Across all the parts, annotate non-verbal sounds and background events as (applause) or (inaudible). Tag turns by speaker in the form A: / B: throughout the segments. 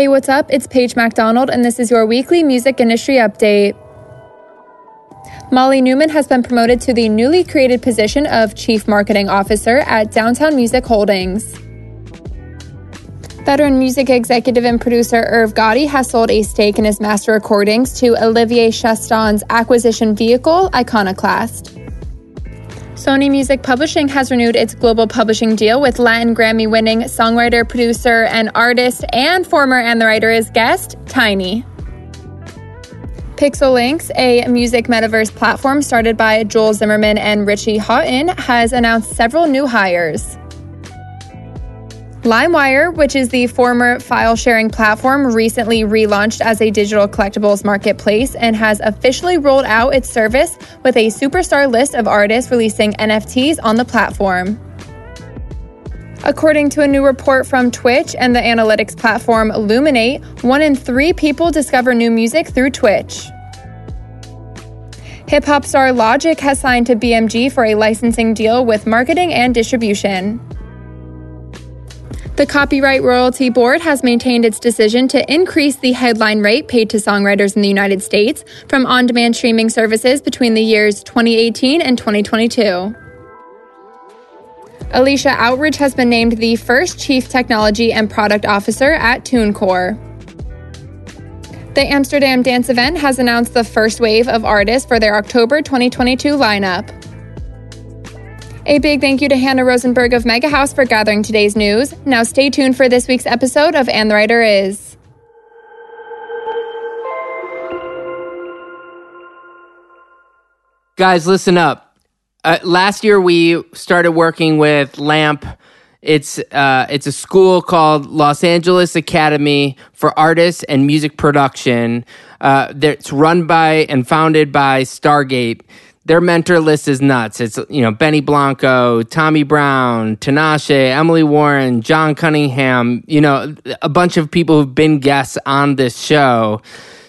A: Hey, what's up? It's Paige MacDonald, and this is your weekly music industry update. Molly Newman has been promoted to the newly created position of Chief Marketing Officer at Downtown Music Holdings. Veteran music executive and producer Irv Gotti has sold a stake in his master recordings to Olivier Chastan's acquisition vehicle, Iconoclast. Sony Music Publishing has renewed its global publishing deal with Latin Grammy winning songwriter, producer, and artist, and former And the Writer is guest, Tainy. Pixel Links, a music metaverse platform started by Joel Zimmerman and Richie Hawtin, has announced several new hires. LimeWire, which is the former file sharing platform, recently relaunched as a digital collectibles marketplace and has officially rolled out its service with a superstar list of artists releasing NFTs on the platform. According to a new report from Twitch and the analytics platform Luminate, one in three people discover new music through Twitch. Hip hop star Logic has signed to BMG for a licensing deal with marketing and distribution. The Copyright Royalty Board has maintained its decision to increase the headline rate paid to songwriters in the United States from on demand streaming services between the years 2018 and 2022. Alicia Outridge has been named the first Chief Technology and Product Officer at TuneCore. The Amsterdam Dance Event has announced the first wave of artists for their October 2022 lineup. A big thank you to Hannah Rosenberg of Mega House for gathering today's news. Now stay tuned for this week's episode of And the Writer Is.
B: Guys, listen up. Uh, last year we started working with LAAMP. It's uh, it's a school called Los Angeles Academy for Artists and Music Production. Uh, it's run by and founded by Stargate their mentor list is nuts. It's you know Benny Blanco, Tommy Brown, Tinashe, Emily Warren, John Cunningham. You know a bunch of people who've been guests on this show.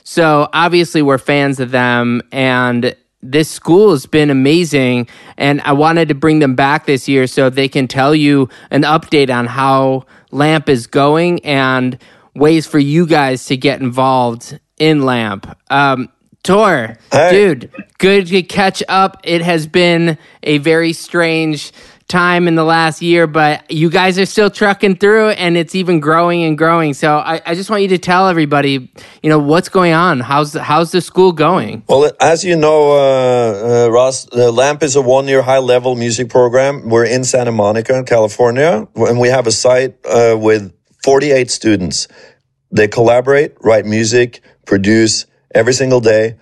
B: So obviously we're fans of them, and this school has been amazing. And I wanted to bring them back this year so they can tell you an update on how LAAMP is going and ways for you guys to get involved in LAAMP. Um, Tor, hey. dude, good to catch up. It has been a very strange time in the last year, but you guys are still trucking through and it's even growing and growing. So I, I just want you to tell everybody, you know, what's going on? How's the, how's the school going?
C: Well, as you know, uh, uh, Ross, the LAAMP is a one year high level music program. We're in Santa Monica, California, and we have a site uh, with 48 students. They collaborate, write music, produce, every single day.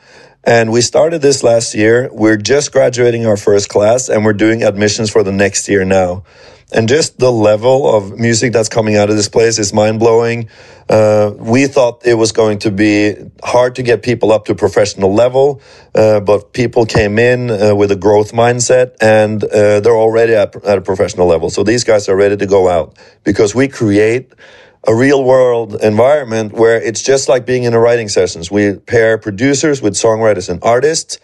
C: And we started this last year. We're just graduating our first class and we're doing admissions for the next year now. And just the level of music that's coming out of this place is mind blowing. Uh, we thought it was going to be hard to get people up to professional level, uh, but people came in uh, with a growth mindset and uh, they're already at, at a professional level. So these guys are ready to go out because we create a real world environment where it's just like being in a writing sessions. We pair producers with songwriters and artists,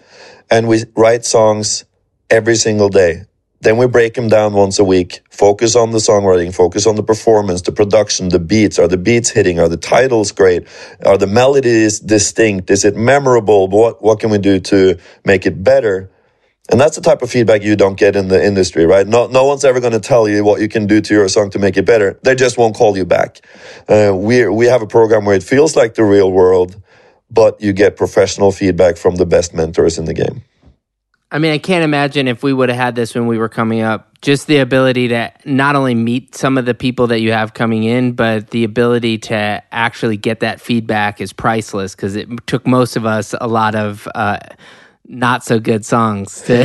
C: and we write songs every single day. Then we break them down once a week. Focus on the songwriting, focus on the performance, the production, the beats. Are the beats hitting? Are the titles great? Are the melodies distinct? Is it memorable? What, what can we do to make it better? And that's the type of feedback you don't get in the industry, right? No, no one's ever going to tell you what you can do to your song to make it better. They just won't call you back. Uh, we, we have a program where it feels like the real world, but you get professional feedback from the best mentors in the game.
B: I mean, I can't imagine if we would have had this when we were coming up. Just the ability to not only meet some of the people that you have coming in, but the ability to actually get that feedback is priceless because it took most of us a lot of. Uh, not so good songs. To,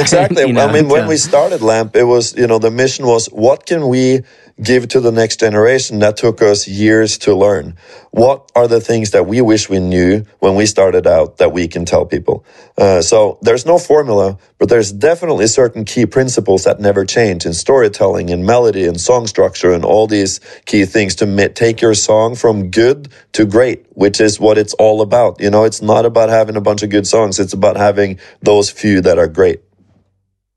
C: exactly. (laughs) You know, I mean, when we started LAAMP, it was, you know, the mission was what can we give to the next generation that took us years to learn? What are the things that we wish we knew when we started out that we can tell people? Uh, so there's no formula, but there's definitely certain key principles that never change in storytelling and melody and song structure and all these key things to take your song from good to great, which is what it's all about. You know, it's not about having a bunch of good songs. It's about having those few that are great.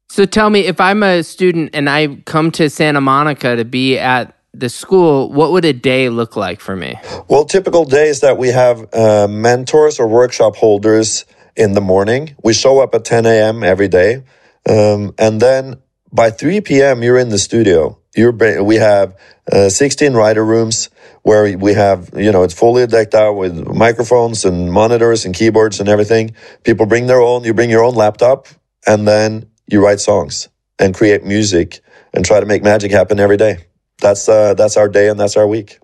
B: So tell me, if I'm a student and I come to Santa Monica to be at the school, what would a day look like for me?
C: Well, typical days that we have uh, mentors or workshop holders in the morning. We show up at 10 a.m. every day. Um, and then by 3 p.m., you're in the studio. You're, we have uh, 16 writer rooms where we have, you know, it's fully decked out with microphones and monitors and keyboards and everything. People bring their own, you bring your own laptop, and then you write songs and create music and try to make magic happen every day. That's uh, that's our day and that's our week.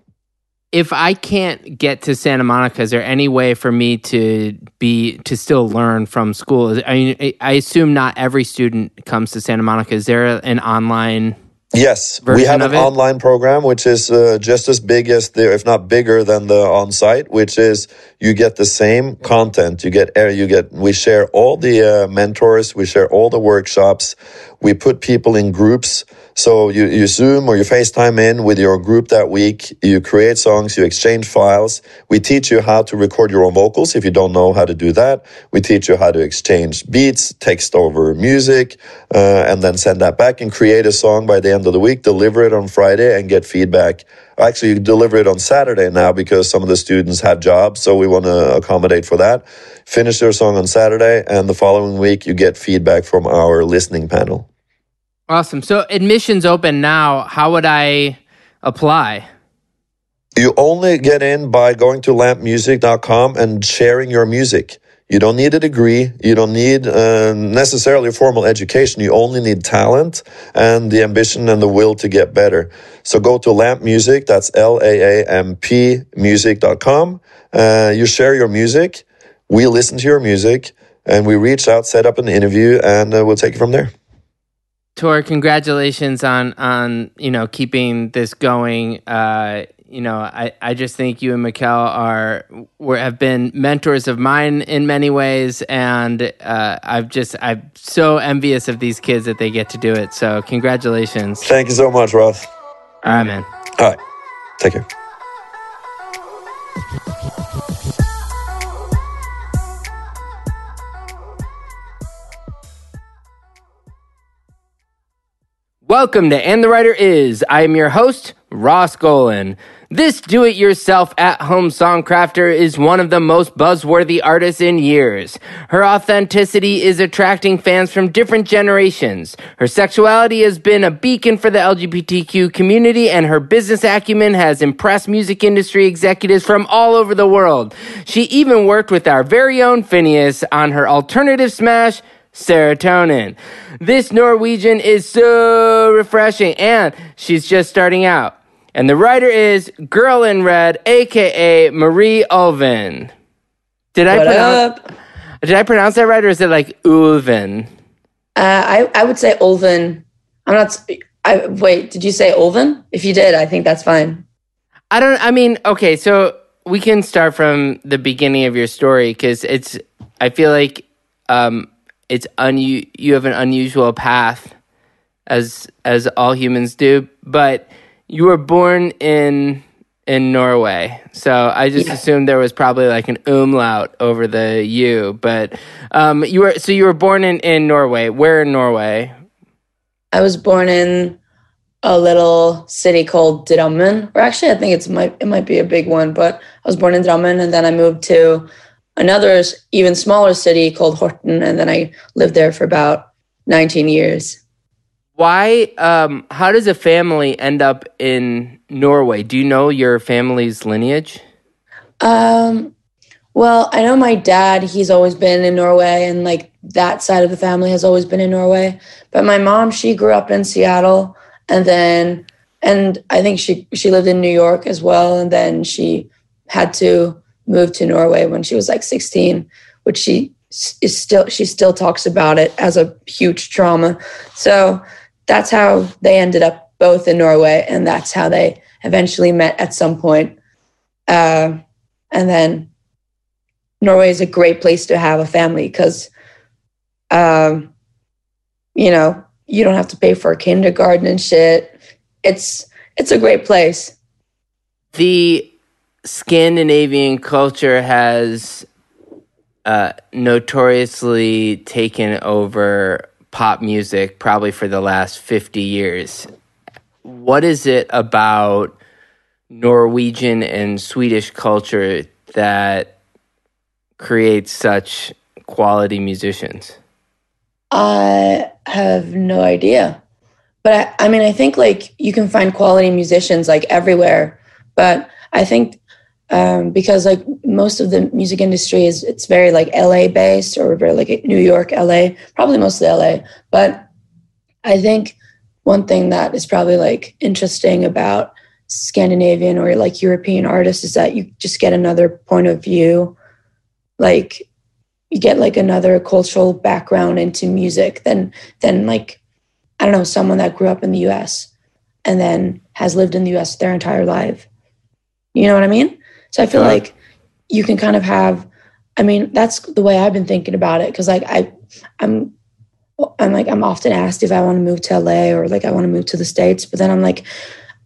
B: If I can't get to Santa Monica, is there any way for me to be to still learn from school? I mean, I assume not every student comes to Santa Monica. Is there an online
C: Yes, we have an online program which is uh, just as big as the, if not bigger than the on-site, which is you get the same content. You get air, you get we share all the uh, mentors, we share all the workshops, we put people in groups so you, you Zoom or you FaceTime in with your group that week. You create songs, you exchange files. We teach you how to record your own vocals if you don't know how to do that. We teach you how to exchange beats, text over music, uh, and then send that back and create a song by the end of the week, deliver it on Friday and get feedback. Actually, you deliver it on Saturday now because some of the students have jobs. So we want to accommodate for that. Finish their song on Saturday and the following week you get feedback from our listening panel.
B: Awesome. So admissions open now. How would I apply?
C: You only get in by going to laampmusic.com and sharing your music. You don't need a degree. You don't need uh, necessarily formal education. You only need talent and the ambition and the will to get better. So go to LAAMP Music. That's L A A M P music.com. Uh, you share your music. We listen to your music and we reach out, set up an interview, and uh, we'll take it from there.
B: Tor, congratulations on on you know keeping this going. Uh, you know, I, I just think you and Mikkel are were, have been mentors of mine in many ways, and uh, I've just I'm so envious of these kids that they get to do it. So congratulations!
C: Thank you so much, Ross.
B: All right, man.
C: All right, take care.
B: Welcome to And the Writer Is. I am your host, Ross Golan. This do it yourself at home song crafter is one of the most buzzworthy artists in years. Her authenticity is attracting fans from different generations. Her sexuality has been a beacon for the LGBTQ community and her business acumen has impressed music industry executives from all over the world. She even worked with our very own Finneas on her alternative smash, serotonin. This Norwegian is so refreshing and she's just starting out. And the writer is Girl in Red, aka Marie Ulven. Did I pronounce up? Did I pronounce that right or is it like Ulven?
D: Uh, I I would say Ulven. I'm not I wait, did you say Ulven? If you did, I think that's fine.
B: I don't I mean, okay, so we can start from the beginning of your story cuz it's I feel like um it's un you have an unusual path as as all humans do but you were born in in Norway so I just yeah. assumed there was probably like an umlaut over the U but um you were so you were born in in Norway where in Norway
D: I was born in a little city called Drammen, or actually, I think it's might it might be a big one. But I was born in Drammen, and then I moved to another even smaller city called Horten, and then I lived there for about 19 years.
B: Why? Um, how does a family end up in Norway? Do you know your family's lineage?
D: Um, well, I know my dad, he's always been in Norway, and like that side of the family has always been in Norway. But my mom, she grew up in Seattle, and then, and I think she she lived in New York as well, and then she had to move to Norway when she was like 16, which she is still she still talks about it as a huge trauma. So that's how they ended up both in Norway, and that's how they eventually met at some point. Uh, and then Norway is a great place to have a family because, um, you know, you don't have to pay for kindergarten and shit. It's it's a great place.
B: The Scandinavian culture has uh, notoriously taken over pop music probably for the last 50 years. What is it about Norwegian and Swedish culture that creates such quality musicians?
D: I have no idea. But I, I mean, I think like you can find quality musicians like everywhere. But I think um, because like most of the music industry is it's very like LA based or very like New York, LA, probably mostly LA. But I think one thing that is probably like interesting about Scandinavian or like European artists is that you just get another point of view, like you get like another cultural background into music than than like I don't know someone that grew up in the U.S. and then has lived in the U.S. their entire life. You know what I mean? So I feel like you can kind of have, I mean, that's the way I've been thinking about it. Cause like I, I'm, I'm like, I'm often asked if I want to move to LA or like I want to move to the States, but then I'm like,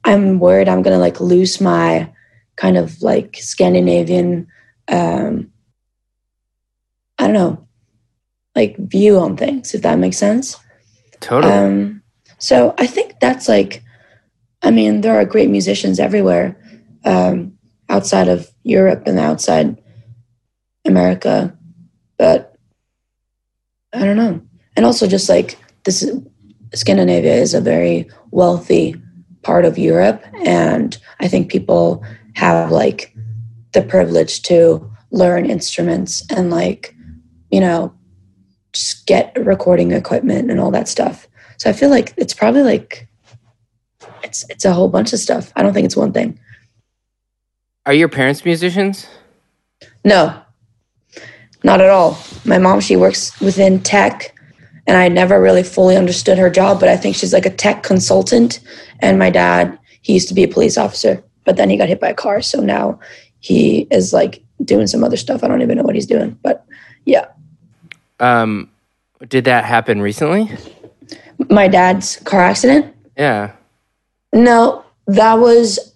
D: I'm worried I'm going to like lose my kind of like Scandinavian, um, I don't know, like view on things, if that makes sense.
B: Totally.
D: Um, so I think that's like, I mean, there are great musicians everywhere. Um, outside of Europe and outside America. But I don't know. And also, just like this, Scandinavia is a very wealthy part of Europe. And I think people have like the privilege to learn instruments and like, you know, just get recording equipment and all that stuff. So I feel like it's probably like it's it's a whole bunch of stuff. I don't think it's one thing.
B: Are your parents musicians?
D: No, not at all. My mom, she works within tech, and I never really fully understood her job, but I think she's like a tech consultant. And my dad, he used to be a police officer, but then he got hit by a car. So now he is like doing some other stuff. I don't even know what he's doing, but yeah.
B: Um, did that happen recently?
D: My dad's car accident?
B: Yeah.
D: No, that was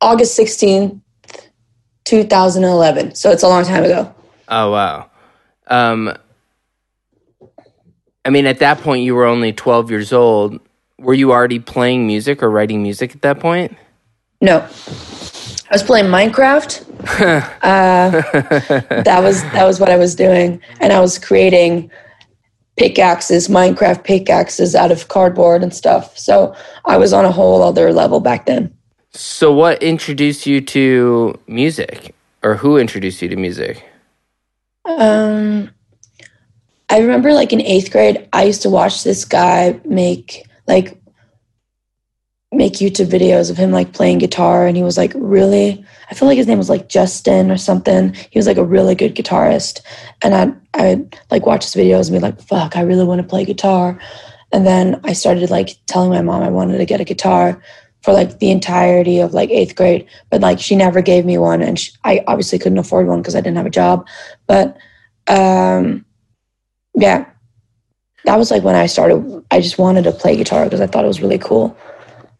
D: August 16th, 2011. So it's a long time ago.
B: Oh wow. Um, I mean, at that point, you were only 12 years old. Were you already playing music or writing music at that point?
D: No, I was playing Minecraft. (laughs) uh, that was that was what I was doing, and I was creating pickaxes, Minecraft pickaxes out of cardboard and stuff. So I was on a whole other level back then.
B: So, what introduced you to music, or who introduced you to music?
D: Um, I remember like in eighth grade, I used to watch this guy make like make YouTube videos of him like playing guitar, and he was like really. I feel like his name was like Justin or something. He was like a really good guitarist, and I I like watch his videos and be like, "Fuck, I really want to play guitar." And then I started like telling my mom I wanted to get a guitar for like the entirety of like eighth grade, but like she never gave me one, and she, I obviously couldn't afford one because I didn't have a job. But um, yeah, that was like when I started. I just wanted to play guitar because I thought it was really cool.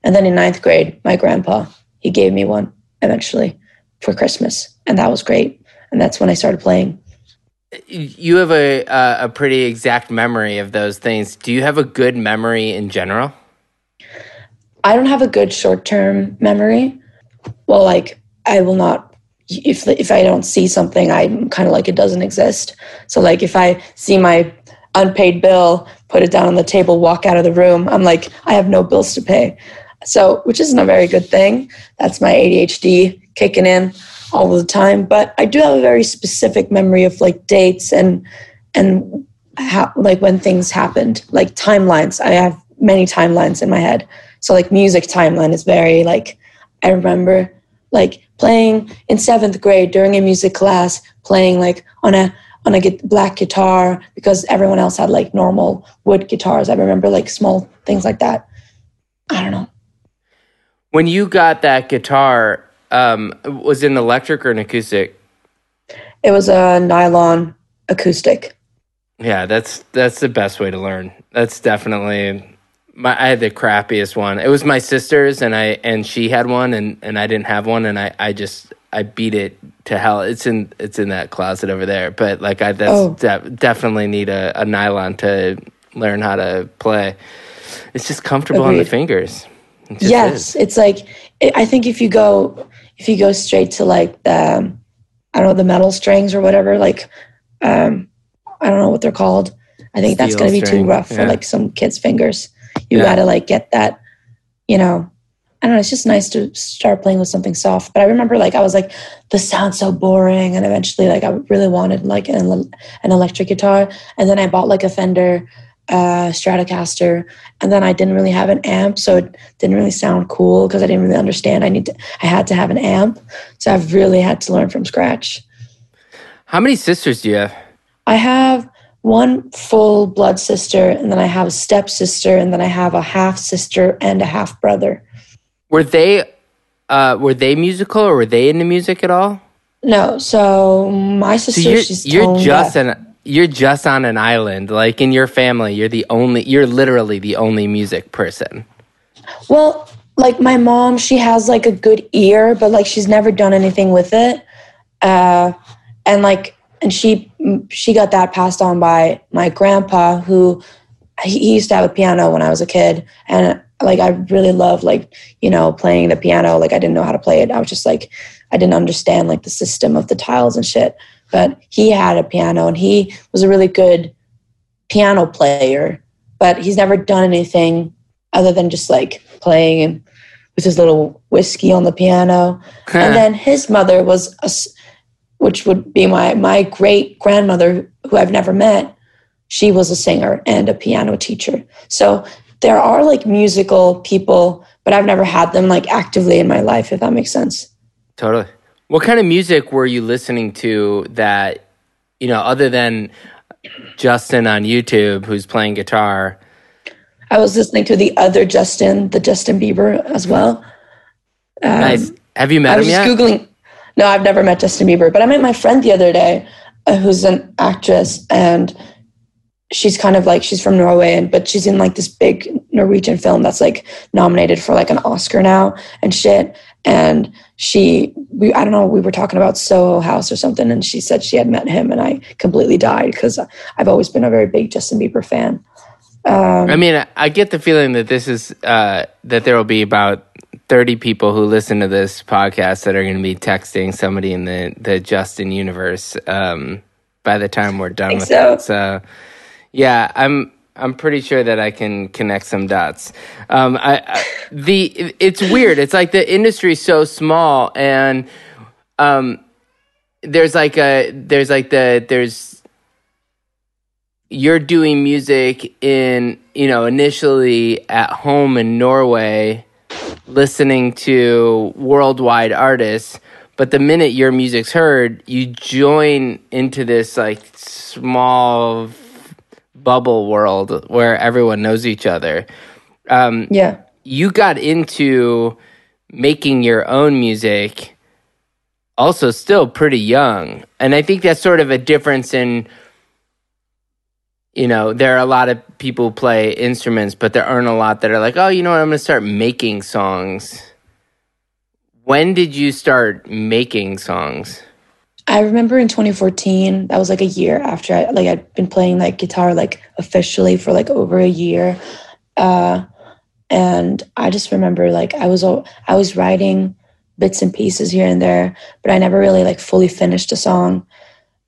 D: And then in ninth grade, my grandpa he gave me one eventually for Christmas, and that was great. And that's when I started playing.
B: You have a, a a pretty exact memory of those things. Do you have a good memory in general?
D: I don't have a good short term memory. Well, like I will not if if I don't see something, I'm kind of like it doesn't exist. So like if I see my unpaid bill, put it down on the table, walk out of the room, I'm like I have no bills to pay. So which isn't a very good thing. That's my ADHD kicking in all the time. But I do have a very specific memory of like dates and and how like when things happened, like timelines. I have many timelines in my head. So like music timeline is very like I remember like playing in seventh grade during a music class, playing like on a on a black guitar because everyone else had like normal wood guitars. I remember like small things like that. I don't know.
B: When you got that guitar, um, was it an electric or an acoustic?
D: It was a nylon acoustic.
B: Yeah, that's that's the best way to learn. That's definitely my I had the crappiest one. It was my sister's and I and she had one and and I didn't have one and I I just I beat it to hell. It's in it's in that closet over there. But like I that's oh. de- definitely need a, a nylon to learn how to play. It's just comfortable Agreed. on the fingers.
D: It yes, is. it's like I think if you go if you go straight to like the I don't know the metal strings or whatever, like um, I don't know what they're called. I think Steel that's going to be too rough yeah. for like some kids' fingers. You yeah. got to like get that, you know. I don't know. It's just nice to start playing with something soft. But I remember like I was like, this sounds so boring, and eventually like I really wanted like an, an electric guitar, and then I bought like a Fender uh, Stratocaster, and then I didn't really have an amp, so it didn't really sound cool because I didn't really understand. I need to, I had to have an amp, so I've really had to learn from scratch.
B: How many sisters do you have?
D: I have one full blood sister, and then I have a stepsister, and then I have a half sister and a half brother.
B: Were they, uh, were they musical, or were they into music at all?
D: No. So my sister, so
B: you're, she's you're just deaf. an you're just on an island. Like in your family, you're the only, you're literally the only music person.
D: Well, like my mom, she has like a good ear, but like she's never done anything with it. Uh, and like, and she she got that passed on by my grandpa, who he used to have a piano when I was a kid, and like I really loved like you know playing the piano. Like I didn't know how to play it. I was just like I didn't understand like the system of the tiles and shit but he had a piano and he was a really good piano player, but he's never done anything other than just like playing with his little whiskey on the piano. and then his mother was a, which would be my my great grandmother who I've never met. She was a singer and a piano teacher. So there are like musical people, but I've never had them like actively in my life if that makes sense.
B: Totally. What kind of music were you listening to that, you know, other than Justin on YouTube who's playing guitar?
D: I was listening to the other Justin, the Justin Bieber as well.
B: Um, nice. Have you met I was
D: just
B: yet?
D: Googling. No, I've never met Justin Bieber, but I met my friend the other day uh, who's an actress and she's kind of like she's from Norway and but she's in like this big Norwegian film that's like nominated for like an Oscar now and shit and she we I don't know we were talking about Soho House or something and she said she had met him and I completely died because I've always been a very big Justin Bieber fan.
B: Um, I mean, I get the feeling that this is uh, that there will be about thirty people who listen to this podcast that are going to be texting somebody in the the Justin universe um, by the time we're done with so. it. So, yeah, I'm I'm pretty sure that I can connect some dots. Um, I, I, the it's weird. It's like the industry's so small, and um, there's like a there's like the there's you're doing music in you know initially at home in Norway, listening to worldwide artists. But the minute your music's heard, you join into this like small bubble world where everyone knows each other.
D: Um, yeah.
B: You got into making your own music also still pretty young. And I think that's sort of a difference in you know, there are a lot of people who play instruments, but there aren't a lot that are like, oh, you know what, I'm going to start making songs. When did you start making songs?
D: I remember in 2014, that was like a year after I like I'd been playing like guitar like officially for like over a year. Uh and I just remember like I was I was writing bits and pieces here and there, but I never really like fully finished a song.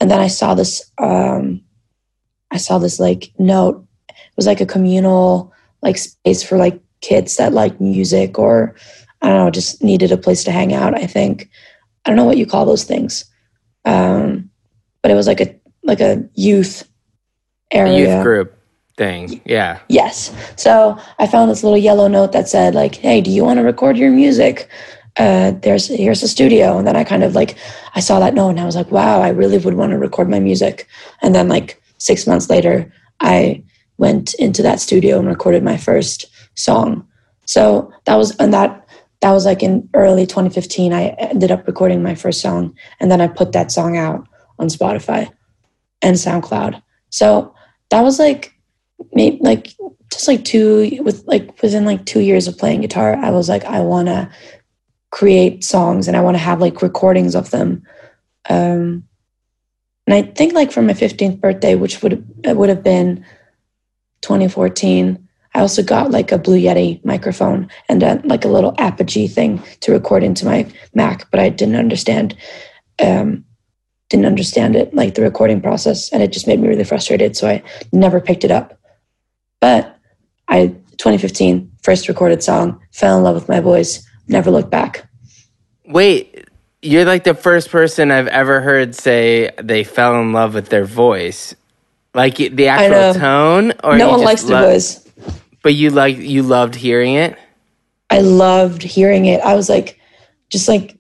D: And then I saw this um I saw this like note. It was like a communal like space for like kids that like music or I don't know, just needed a place to hang out, I think. I don't know what you call those things. Um but it was like a like a youth area.
B: A youth group thing. Yeah.
D: Yes. So I found this little yellow note that said like, "Hey, do you want to record your music?" Uh, there's here's a studio, and then I kind of like I saw that note and I was like, "Wow, I really would want to record my music." And then like six months later, I went into that studio and recorded my first song. So that was and that that was like in early 2015. I ended up recording my first song, and then I put that song out on Spotify and SoundCloud. So that was like maybe like just like two with like within like two years of playing guitar i was like i want to create songs and i want to have like recordings of them um and i think like for my 15th birthday which would would have been 2014 i also got like a blue yeti microphone and a, like a little apogee thing to record into my mac but i didn't understand um didn't understand it like the recording process and it just made me really frustrated so i never picked it up but I, 2015, first recorded song, fell in love with my voice, never looked back.
B: Wait, you're like the first person I've ever heard say they fell in love with their voice. Like the actual tone
D: or No one likes lo- their voice.
B: But you like you loved hearing it?
D: I loved hearing it. I was like just like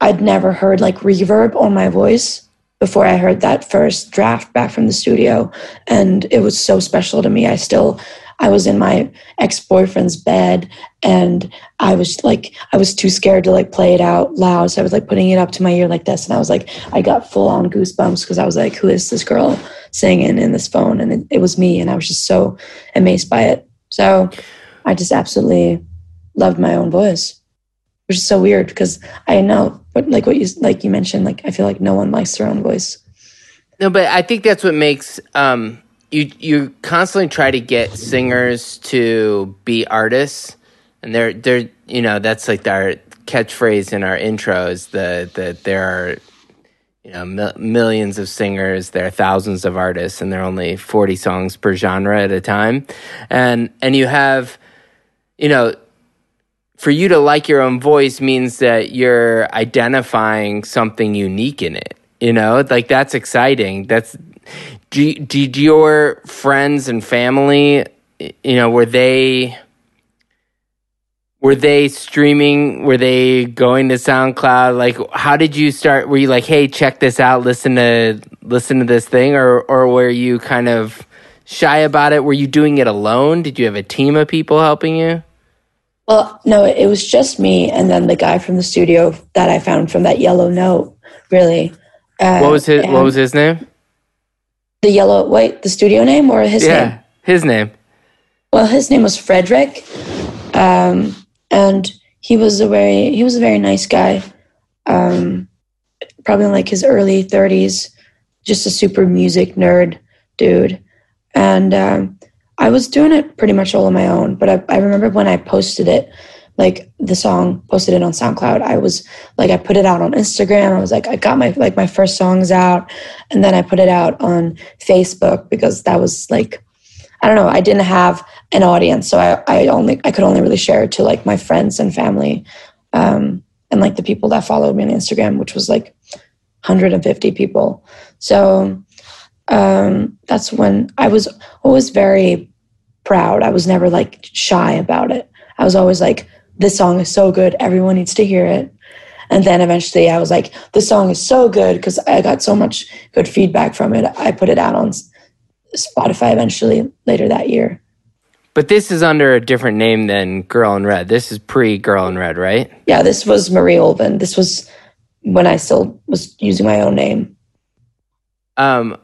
D: I'd never heard like reverb on my voice before I heard that first draft back from the studio. And it was so special to me. I still, I was in my ex boyfriend's bed and I was like, I was too scared to like play it out loud. So I was like putting it up to my ear like this. And I was like, I got full on goosebumps because I was like, who is this girl singing in this phone? And it, it was me. And I was just so amazed by it. So I just absolutely loved my own voice which is so weird because I know, but like what you like you mentioned, like I feel like no one likes their own voice.
B: No, but I think that's what makes um, you you constantly try to get singers to be artists, and they're they're you know that's like our catchphrase in our intros. The that there are you know mil- millions of singers, there are thousands of artists, and there are only forty songs per genre at a time, and and you have you know for you to like your own voice means that you're identifying something unique in it. You know, like that's exciting. That's did your friends and family, you know, were they were they streaming? Were they going to SoundCloud? Like, how did you start? Were you like, "Hey, check this out, listen to listen to this thing," or or were you kind of shy about it? Were you doing it alone? Did you have a team of people helping you?
D: Well, no, it was just me and then the guy from the studio that I found from that yellow note. Really.
B: Uh, what was his What was his name?
D: The yellow. Wait, the studio name or his yeah, name?
B: his name.
D: Well, his name was Frederick, um, and he was a very he was a very nice guy. Um, probably in like his early thirties, just a super music nerd dude, and um, I was doing it pretty much all on my own, but I, I remember when I posted it, like the song, posted it on SoundCloud. I was like, I put it out on Instagram. I was like, I got my like my first songs out, and then I put it out on Facebook because that was like, I don't know, I didn't have an audience, so I, I only I could only really share it to like my friends and family, um, and like the people that followed me on Instagram, which was like 150 people. So um, that's when I was always very proud. I was never like shy about it. I was always like, this song is so good. Everyone needs to hear it. And then eventually I was like, this song is so good because I got so much good feedback from it. I put it out on Spotify eventually later that year.
B: But this is under a different name than Girl in Red. This is pre Girl in Red, right?
D: Yeah, this was Marie Ulven. This was when I still was using my own name.
B: Um,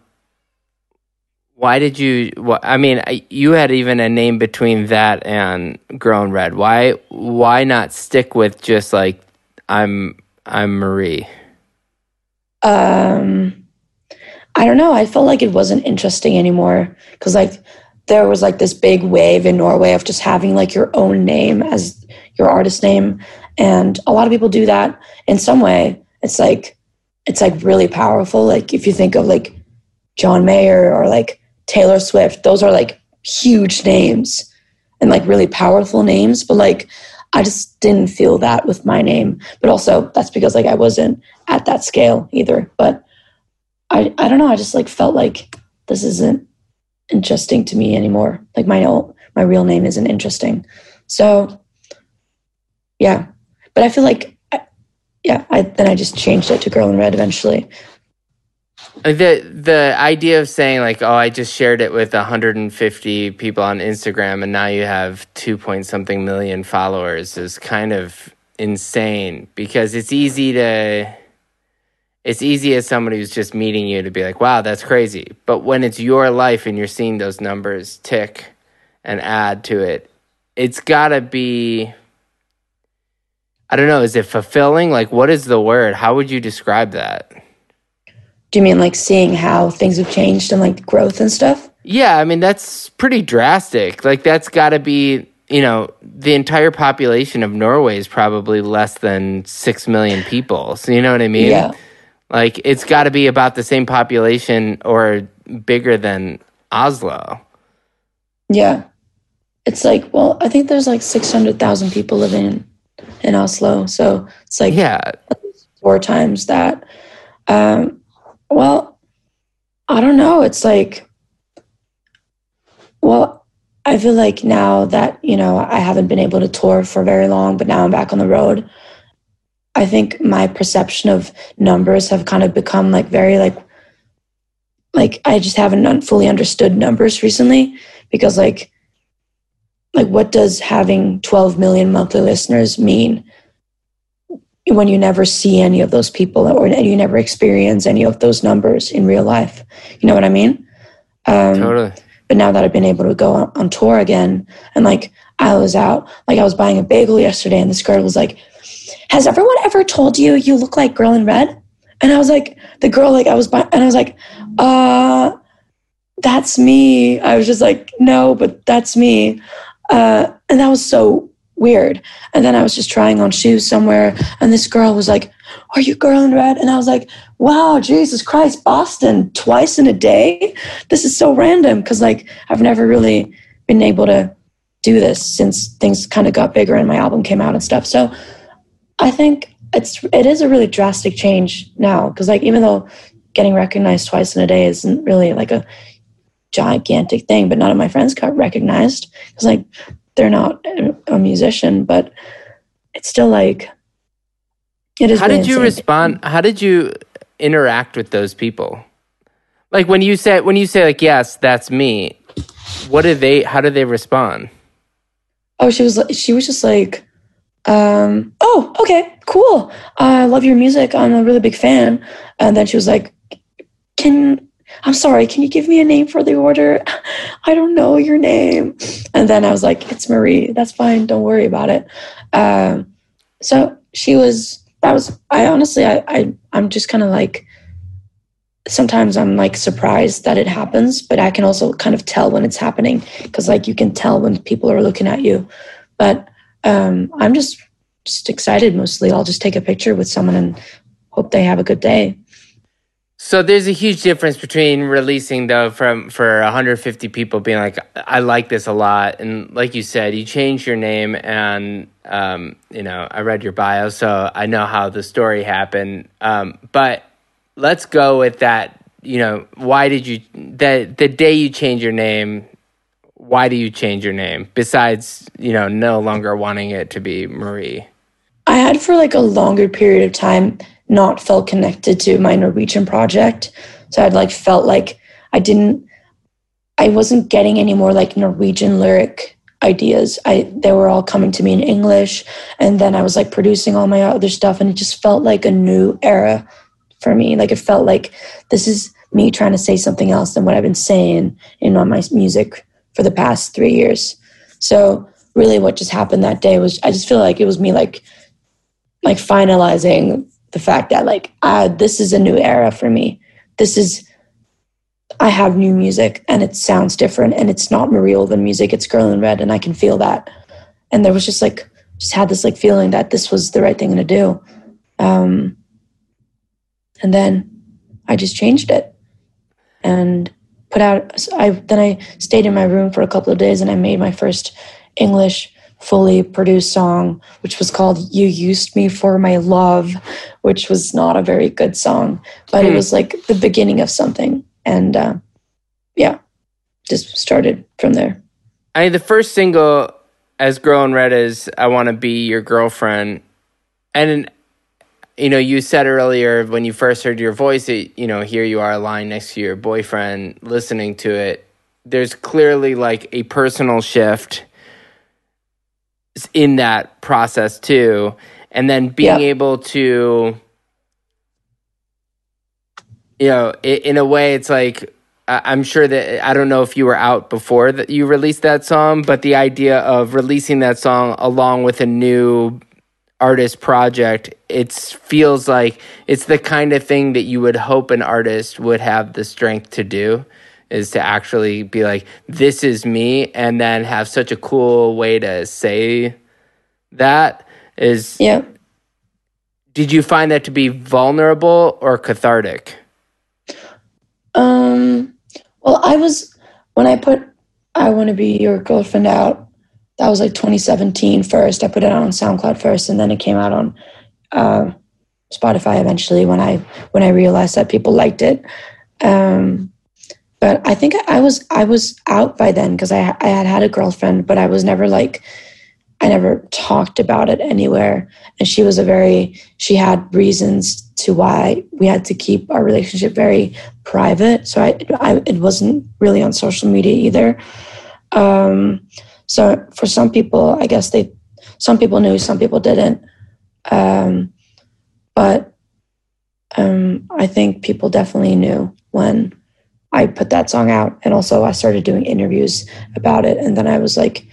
B: why did you i mean you had even a name between that and Girl in Red why why not stick with just like i'm i'm marie
D: Um, I don't know. I felt like it wasn't interesting anymore because like there was like this big wave in Norway of just having like your own name as your artist name, and a lot of people do that in some way. It's like it's like really powerful. Like if you think of like John Mayer or like Taylor Swift, those are like huge names and like really powerful names. But like I just didn't feel that with my name. But also that's because like I wasn't at that scale either. But I I don't know. I just like felt like this isn't interesting to me anymore. Like my my real name isn't interesting. So yeah. But I feel like yeah, I then I just changed it to Girl in Red eventually.
B: Uh, the the idea of saying like, oh, I just shared it with 150 people on Instagram, and now you have two point something million followers is kind of insane because it's easy to it's easy as somebody who's just meeting you to be like, wow, that's crazy. But when it's your life and you're seeing those numbers tick and add to it, it's gotta be I don't know, is it fulfilling? Like what is the word? How would you describe that?
D: Do you mean like seeing how things have changed and like growth and stuff?
B: Yeah, I mean that's pretty drastic. Like that's got to be, you know, the entire population of Norway is probably less than 6 million people. So you know what I mean?
D: Yeah.
B: Like it's got to be about the same population or bigger than Oslo.
D: Yeah. It's like, well, I think there's like 600,000 people living in, in Oslo. So it's like
B: Yeah.
D: four times that. Um, well, I don't know. It's like, well, I feel like now that, you know, I haven't been able to tour for very long, but now I'm back on the road. I think my perception of numbers have kind of become like very like, like I just haven't fully understood numbers recently because like, like what does having 12 million monthly listeners mean? When you never see any of those people or you never experience any of those numbers in real life. You know what I mean? Um,
B: Totally.
D: But now that I've been able to go on, on tour again, and like I was out, like I was buying a bagel yesterday, and this girl was like, "Has everyone ever told you you look like Girl in Red?" And I was like, the girl, like I was buying, and I was like, "Uh, that's me." I was just like, "No, but that's me," uh, and that was so weird. And then I was just trying on shoes somewhere, and this girl was like, Are you girl in red? And I was like, Wow, Jesus Christ, Boston twice in a day? This is so random because, like, I've never really been able to do this since things kind of got bigger and my album came out and stuff. So I think it's it is a really drastic change now because, like, even though getting recognized twice in a day isn't really like a gigantic thing, but none of my friends got recognized because, like, they're not a musician, but it's still like it is.
B: How
D: really
B: did you
D: insane.
B: respond? How did you interact with those people? Like when you say when you say like yes, that's me. What did they? How did they respond?
D: Oh, she was she was just like, um, oh, okay, cool. I love your music. I'm a really big fan. And then she was like, can I'm sorry, can you give me a name for the order? I don't know your name. And then I was like, it's Marie. That's fine. Don't worry about it. Um, so she was, that was, I honestly, I, I I'm just kind of like, sometimes I'm like surprised that it happens, but I can also kind of tell when it's happening because like you can tell when people are looking at you. But um, I'm just just excited mostly. I'll just take a picture with someone and hope they have a good day.
B: So there's a huge difference between releasing though from for 150 people being like I like this a lot. And like you said you changed your name and um, you know I read your bio so I know how the story happened. Um, but let's go with that you know why did you the the day you change your name why do you change your name? Besides you know no longer wanting it to be Marie.
D: I had for like a longer period of time not felt connected to my Norwegian project. So I'd like felt like I didn't I wasn't getting any more like Norwegian lyric ideas. I they were all coming to me in English and then I was like producing all my other stuff and it just felt like a new era for me. Like it felt like this is me trying to say something else than what I've been saying in on my music for the past 3 years. So really what just happened that day was I just feel like it was me like like finalizing the fact that like uh, this is a new era for me. This is I have new music and it sounds different and it's not Marie Ulven music. It's Girl in Red and I can feel that. And there was just like just had this like feeling that this was the right thing to do. Um, and then I just changed it and put out. I then I stayed in my room for a couple of days and I made my first English fully produced song, which was called You Used Me for My Love, which was not a very good song, but hmm. it was like the beginning of something. And uh, yeah, just started from there.
B: I mean, the first single as Girl in Red is I Want to Be Your Girlfriend. And, you know, you said earlier when you first heard your voice, it, you know, here you are lying next to your boyfriend listening to it. There's clearly like a personal shift in that process too and then being yeah. able to you know in a way it's like i'm sure that i don't know if you were out before that you released that song but the idea of releasing that song along with a new artist project it feels like it's the kind of thing that you would hope an artist would have the strength to do is to actually be like this is me and then have such a cool way to say that is
D: yeah.
B: Did you find that to be vulnerable or cathartic?
D: Um well i was when i put i want to be your girlfriend out that was like 2017 first. I put it out on soundcloud first and then it came out on uh, spotify eventually when i when i realized that people liked it. Um but i think i was i was out by then because i i had had a girlfriend but i was never like I never talked about it anywhere. And she was a very, she had reasons to why we had to keep our relationship very private. So I, I it wasn't really on social media either. Um, so for some people, I guess they, some people knew, some people didn't. Um, but um, I think people definitely knew when I put that song out. And also I started doing interviews about it. And then I was like,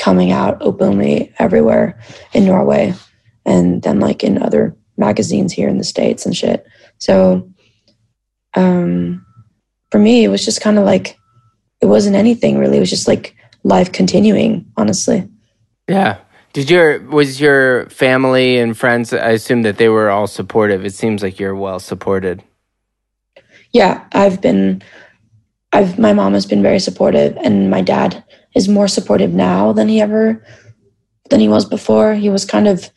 D: coming out openly everywhere in Norway and then like in other magazines here in the States and shit. So um, for me, it was just kind of like, it wasn't anything really. It was just like life continuing, honestly.
B: Yeah. Did your, was your family and friends, I assume that they were all supportive. It seems like you're well supported.
D: Yeah. I've been, I've, my mom has been very supportive and my dad is more supportive now than he ever than he was before. He was kind of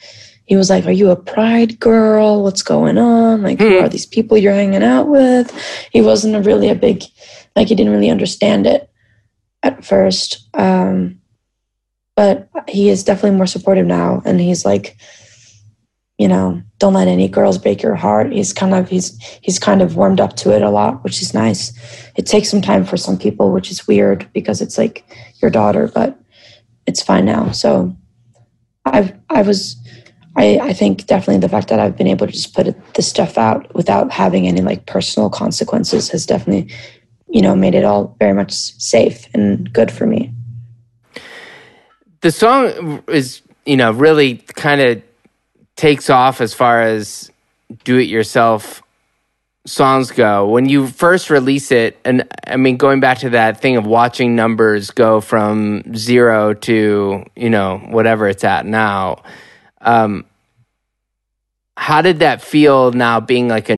D: he was like, "Are you a pride girl? What's going on? Like, who hmm. are these people you're hanging out with?" He wasn't a really a big like he didn't really understand it at first. Um, but he is definitely more supportive now, and he's like, you know, don't let any girls break your heart. He's kind of he's he's kind of warmed up to it a lot, which is nice. It takes some time for some people, which is weird because it's like your daughter, but it's fine now. So I've I was I, I think definitely the fact that I've been able to just put this stuff out without having any like personal consequences has definitely, you know, made it all very much safe and good for me.
B: The song is, you know, really kind of takes off as far as do it yourself songs go. When you first release it, and I mean, going back to that thing of watching numbers go from zero to, you know, whatever it's at now, um, how did that feel now being like a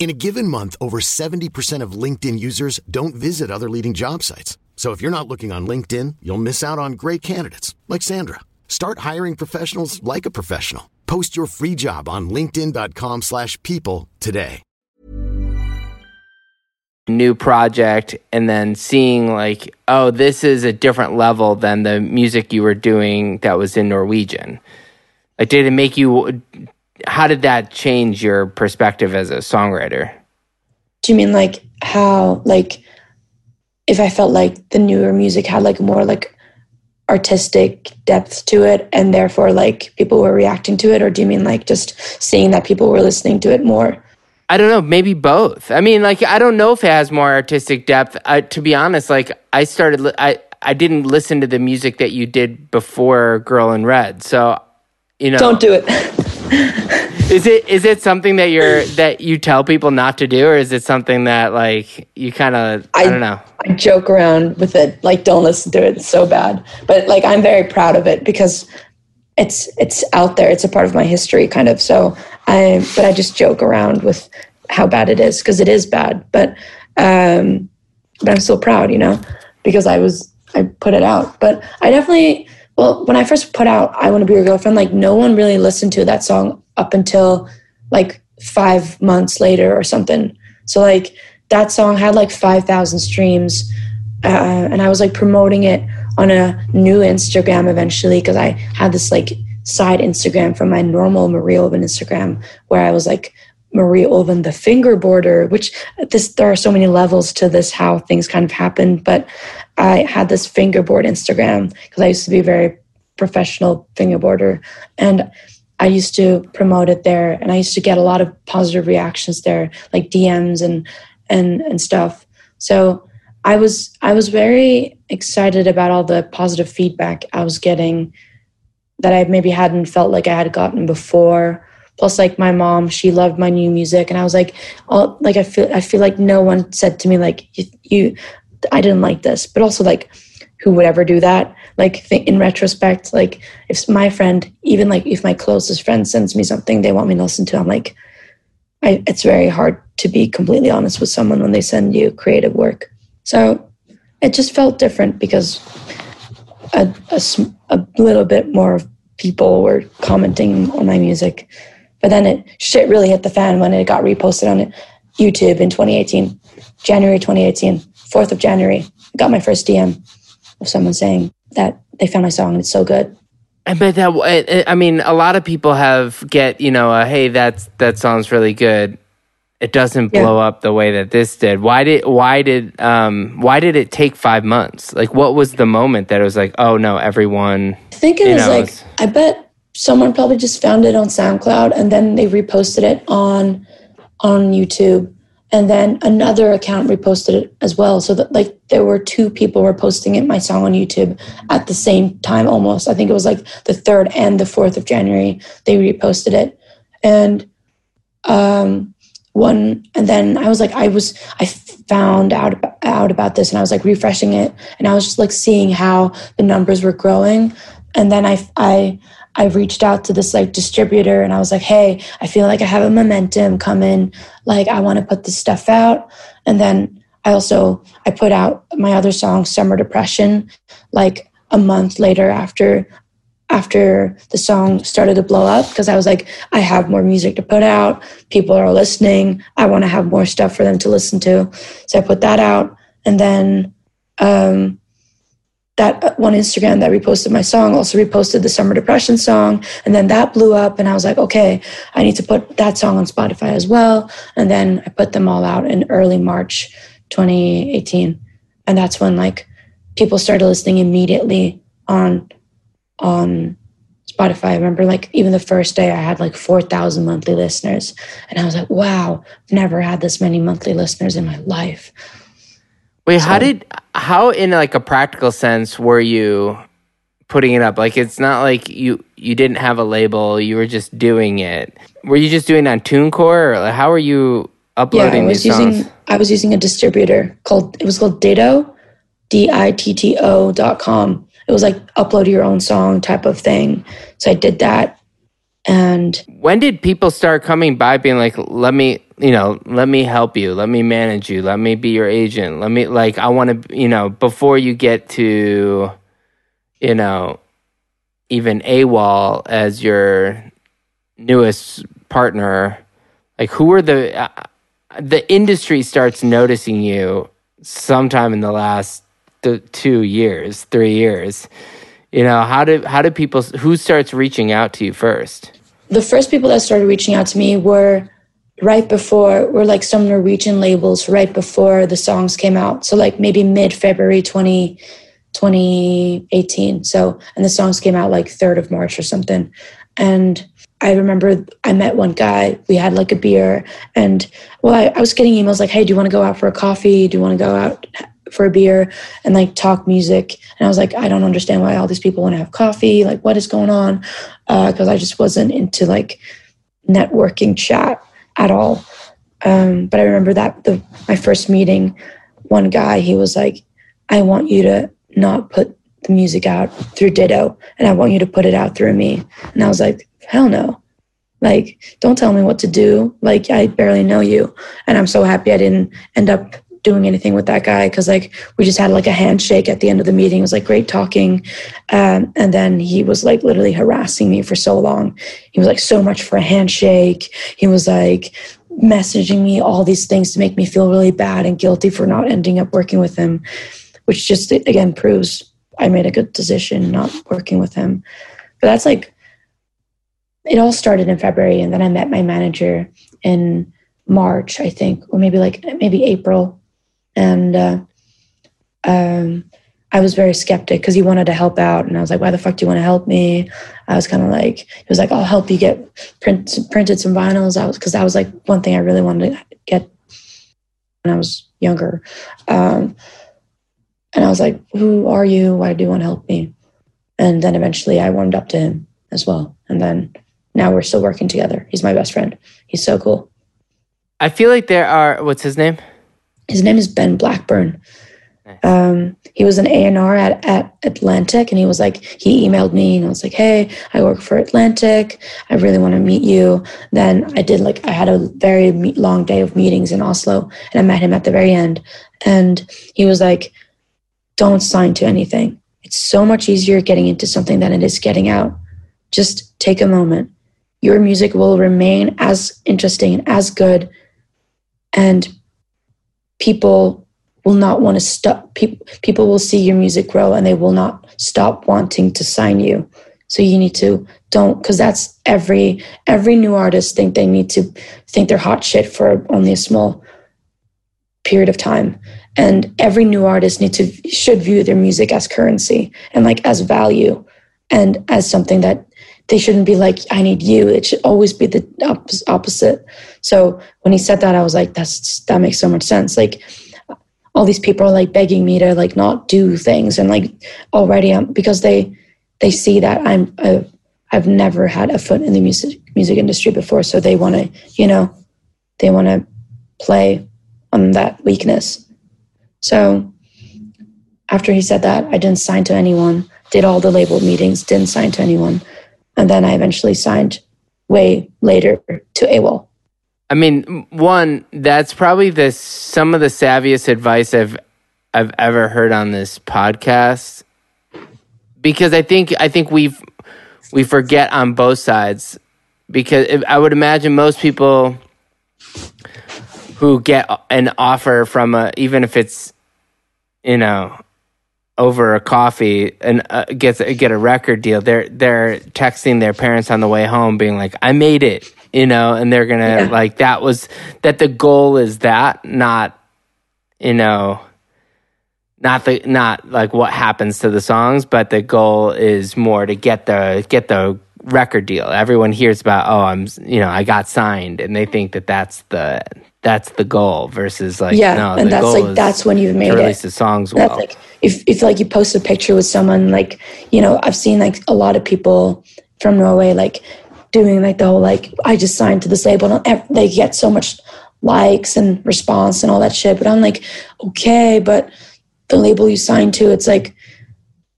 E: In a given month, over 70% of LinkedIn users don't visit other leading job sites. So if you're not looking on LinkedIn, you'll miss out on great candidates like Sandra. Start hiring professionals like a professional. Post your free job on linkedin.com/people today.
B: new project and then seeing like oh this is a different level than the music you were doing that was in norwegian like did it make you how did that change your perspective as a songwriter
D: Do you mean like how like if I felt like the newer music had like more like artistic depth to it and therefore like people were reacting to it or do you mean like just seeing that people were listening to it more?
B: I don't know, maybe both. I mean, like I don't know if it has more artistic depth. I, to be honest, like I started, li- I I didn't listen to the music that you did before Girl in Red, so you know,
D: Don't do it. (laughs) (laughs)
B: is it is it something that you're that you tell people not to do, or is it something that like you kind of I, don't know?
D: I joke around with it, like don't listen to it. It's so bad. But like I'm very proud of it because it's it's out there. It's a part of my history, kind of. So I, but I just joke around with how bad it is because it is bad. But um, but I'm still proud, you know, because I was I put it out. But I definitely well when I first put out I Want to Be Your Girlfriend, like no one really listened to that song up until like five months later or something. So like that song had like five thousand streams, uh, and I was like promoting it on a new Instagram eventually because I had this like side Instagram from my normal Marie Ulven Instagram where I was like Marie Ulven the fingerboarder, which this there are so many levels to this how things kind of happen. But I had this fingerboard Instagram because I used to be a very professional fingerboarder and I used to promote it there and I used to get a lot of positive reactions there, like DMs and and and stuff. So I was I was very excited about all the positive feedback I was getting that I maybe hadn't felt like I had gotten before. Plus, like my mom, she loved my new music, and I was like, all like I feel I feel like no one said to me like you, you I didn't like this, but also like who would ever do that? Like th- in retrospect, like if my friend, even like if my closest friend sends me something they want me to listen to, I'm like, I, it's very hard to be completely honest with someone when they send you creative work. So it just felt different because a, a, a little bit more of people were commenting on my music. But then it shit really hit the fan when it got reposted on YouTube in 2018, January 2018, 4th of January. I got my first DM of someone saying that they found my song and it's so good.
B: I bet that. I- I mean, a lot of people have get you know, a, hey, that's that sounds really good. It doesn't
D: Yeah.
B: blow up the way that this did. Why did why did um why did it take five months? Like, what was the moment that it was like, oh no, everyone?
D: I think it was
B: know,
D: like
B: it's-
D: I bet someone probably just found it on SoundCloud and then they reposted it on on YouTube. And then another account reposted it as well. So that like there were two people were posting it my song on YouTube at the same time almost. I think it was like the 3rd and the 4th of January they reposted it. And um one and then I was like I was I found out out about this and I was like refreshing it. And I was just like seeing how the numbers were growing. And then I I I reached out to this like distributor and I was like hey I feel like I have a momentum coming like I want to put this stuff out and then I also I put out my other song Summer Depression like a month later after after the song started to blow up because I was like, I have more music to put out. People are listening. I want to have more stuff for them to listen to. So I put that out. And then um, that uh, one Instagram that reposted my song also reposted the Summer Depression song. And then that blew up. And I was like, okay, I need to put that song on Spotify as well. And then I put them all out in early March 2018. And that's when like people started listening immediately on on Spotify. I remember like even the first day I had like 4,000 monthly listeners. And I was like, wow, I've never had this many monthly listeners in my life.
B: Wait, how did how in like a practical sense were you putting it up? Like, it's not like you you didn't have a label; you were just doing it. Were you just doing it on TuneCore, or like, how were you uploading
D: Yeah, I was
B: these songs?
D: using I was using a distributor called it was called Ditto, D I T T O dot com. It was like upload your own song type of thing. So I did that. And
B: when did people start coming by being like let me you know let me help you. Let me manage you. Let me be your agent. Let me like i want to you know before you get to you know even AWAL as your newest partner, like who are the uh, the industry starts noticing you sometime in the last th- two years, three years. You know, how do how do people who starts reaching out to you first?
D: The first people that started reaching out to me were right before were like some Norwegian labels right before the songs came out. So like maybe mid February 20, 2018. So and the songs came out like 3rd of March or something. And I remember I met one guy. We had like a beer, and well, I, I was getting emails like, "Hey, do you want to go out for a coffee? Do you want to go out for a beer and like talk music?" And I was like, "I don't understand why all these people want to have coffee. Like, what is going on?" Because uh, I just wasn't into like networking chat at all. Um, but I remember that the my first meeting, one guy he was like, "I want you to not put the music out through Ditto, and I want you to put it out through me." And I was like hell no. Like, don't tell me what to do. Like, I barely know you. And I'm so happy I didn't end up doing anything with that guy because, like, we just had like a handshake at the end of the meeting. It was like great talking. Um, and then he was like literally harassing me for so long. He was like, so much for a handshake. He was like, messaging me all these things to make me feel really bad and guilty for not ending up working with him, which just again proves I made a good decision not working with him. But that's like it all started in February, and then I met my manager in March, I think, or maybe like maybe April, and uh, um, I was very skeptic because he wanted to help out, and I was like, "Why the fuck do you want to help me?" I was kind of like, he was like, "I'll help you get print, printed some vinyls." I was because that was like one thing I really wanted to get when I was younger, um, and I was like, "Who are you? Why do you want to help me?" And then eventually, I warmed up to him as well, and then now we're still working together. He's my best friend. He's so cool.
B: I feel like there are. What's his name?
D: His name is Ben Blackburn. Um, he was an A&R at, at Atlantic and he was like, he emailed me and I was like, hey, I work for Atlantic. I really want to meet you. Then I did like, I had a very long day of meetings in Oslo and I met him at the very end. And he was like, don't sign to anything. It's so much easier getting into something than it is getting out. Just take a moment your music will remain as interesting and as good and people will not want to stop people will see your music grow and they will not stop wanting to sign you. So you need to don't because that's every every new artist think they need to think they're hot shit for only a small period of time. And every new artist need to should view their music as currency and like as value and as something that they shouldn't be like i need you. It should always be the opposite. So when he said that i was like that's that makes so much sense. Like all these people are like begging me to like not do things and like already I'm, because they they see that i'm a, i've never had a foot in the music music industry before. So they want to you know they want to play on that weakness. So after he said that i didn't sign to anyone did all the label meetings didn't sign to anyone and then I eventually signed way later to AWAL.
B: I mean, one, that's probably the some of the savviest advice I've I've ever heard on this podcast. Because I think I think we've we forget on both sides because if, I would imagine most people who get an offer from a even if it's you know over a coffee and uh, gets get a record deal, they're they're texting their parents on the way home, being like, "I made it," you know, and they're gonna yeah. like that was that the goal is that not you know not the not like what happens to the songs, but the goal is more to get the get the record deal. Everyone hears about, oh, I'm you know I got signed, and they think that that's the that's the goal versus like
D: yeah, no, and that's like that's when you've made it.
B: release
D: it.
B: the songs well.
D: Like, if if like you post a picture with someone like you know I've seen like a lot of people from Norway like doing like the whole like I just signed to this label and they get so much likes and response and all that shit. But I'm like okay, but the label you signed to, it's like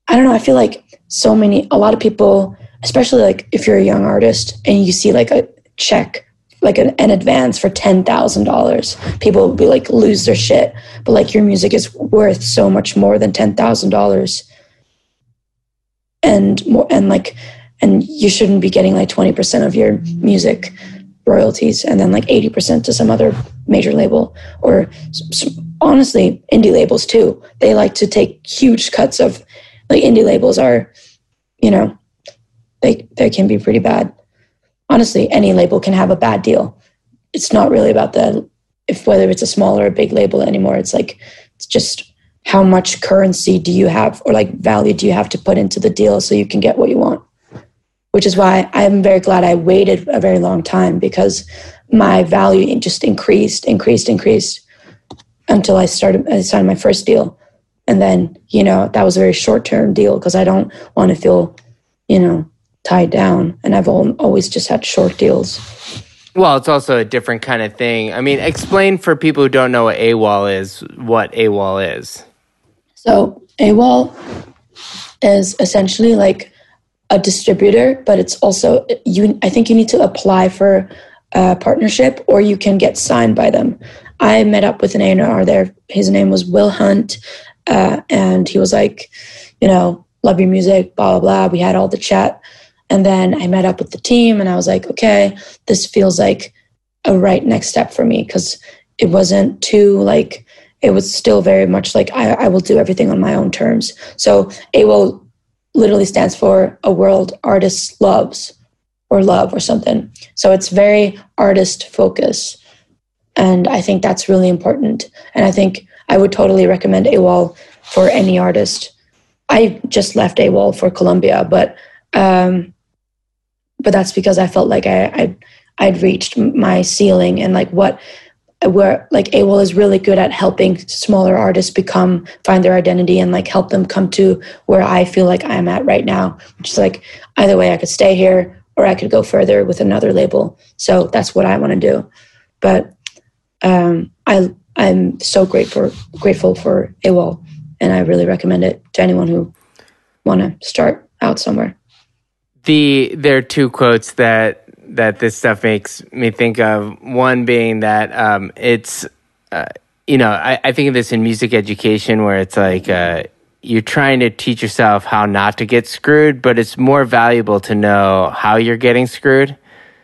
D: I don't know. I feel like so many a lot of people, especially like if you're a young artist and you see like a check like an, an advance for $10,000. People will be like, lose their shit. But like your music is worth so much more than $10,000. and more and like and you shouldn't be getting like 20% of your music royalties and then like 80% to some other major label or honestly indie labels too they like to take huge cuts of like indie labels are you know they they can be pretty bad honestly any label can have a bad deal. It's not really about the if whether it's a small or a big label anymore. It's like it's just how much currency do you have or like value do you have to put into the deal so you can get what you want? Which is why i'm very glad i waited a very long time because my value just increased increased increased until i started i signed my first deal. And then you know that was a very short term deal because i don't want to feel you know tied down and i've always just had short deals
B: well, it's also a different kind of thing. I mean, explain for people who don't know what AWAL is, what AWAL is.
D: So, AWAL is essentially like a distributor, but it's also you. I think you need to apply for a partnership, or you can get signed by them. I met up with an A&R there. His name was Will Hunt, uh, and he was like, you know, love your music, blah blah blah. We had all the chat and then I met up with the team and I was like, okay, this feels like a right next step for me because it wasn't too like, it was still very much like I, I will do everything on my own terms. So AWAL literally stands for a world artist loves or love or something. So it's very artist focus. And I think that's really important. And I think I would totally recommend AWAL for any artist. I just left AWAL for Columbia, but um, but that's because I felt like I, I I'd reached my ceiling and like what where like AWAL is really good at helping smaller artists become find their identity and like help them come to where I feel like I'm at right now, which is like either way I could stay here or I could go further with another label. So that's what I want to do. But um, I I'm so grateful grateful for AWAL and I really recommend it to anyone who want to start out somewhere
B: the there are two quotes that that this stuff makes me think of. One being that um, it's uh, you know I, I, think of this in music education where it's like uh, you're trying to teach yourself how not to get screwed, but it's more valuable to know how you're getting screwed.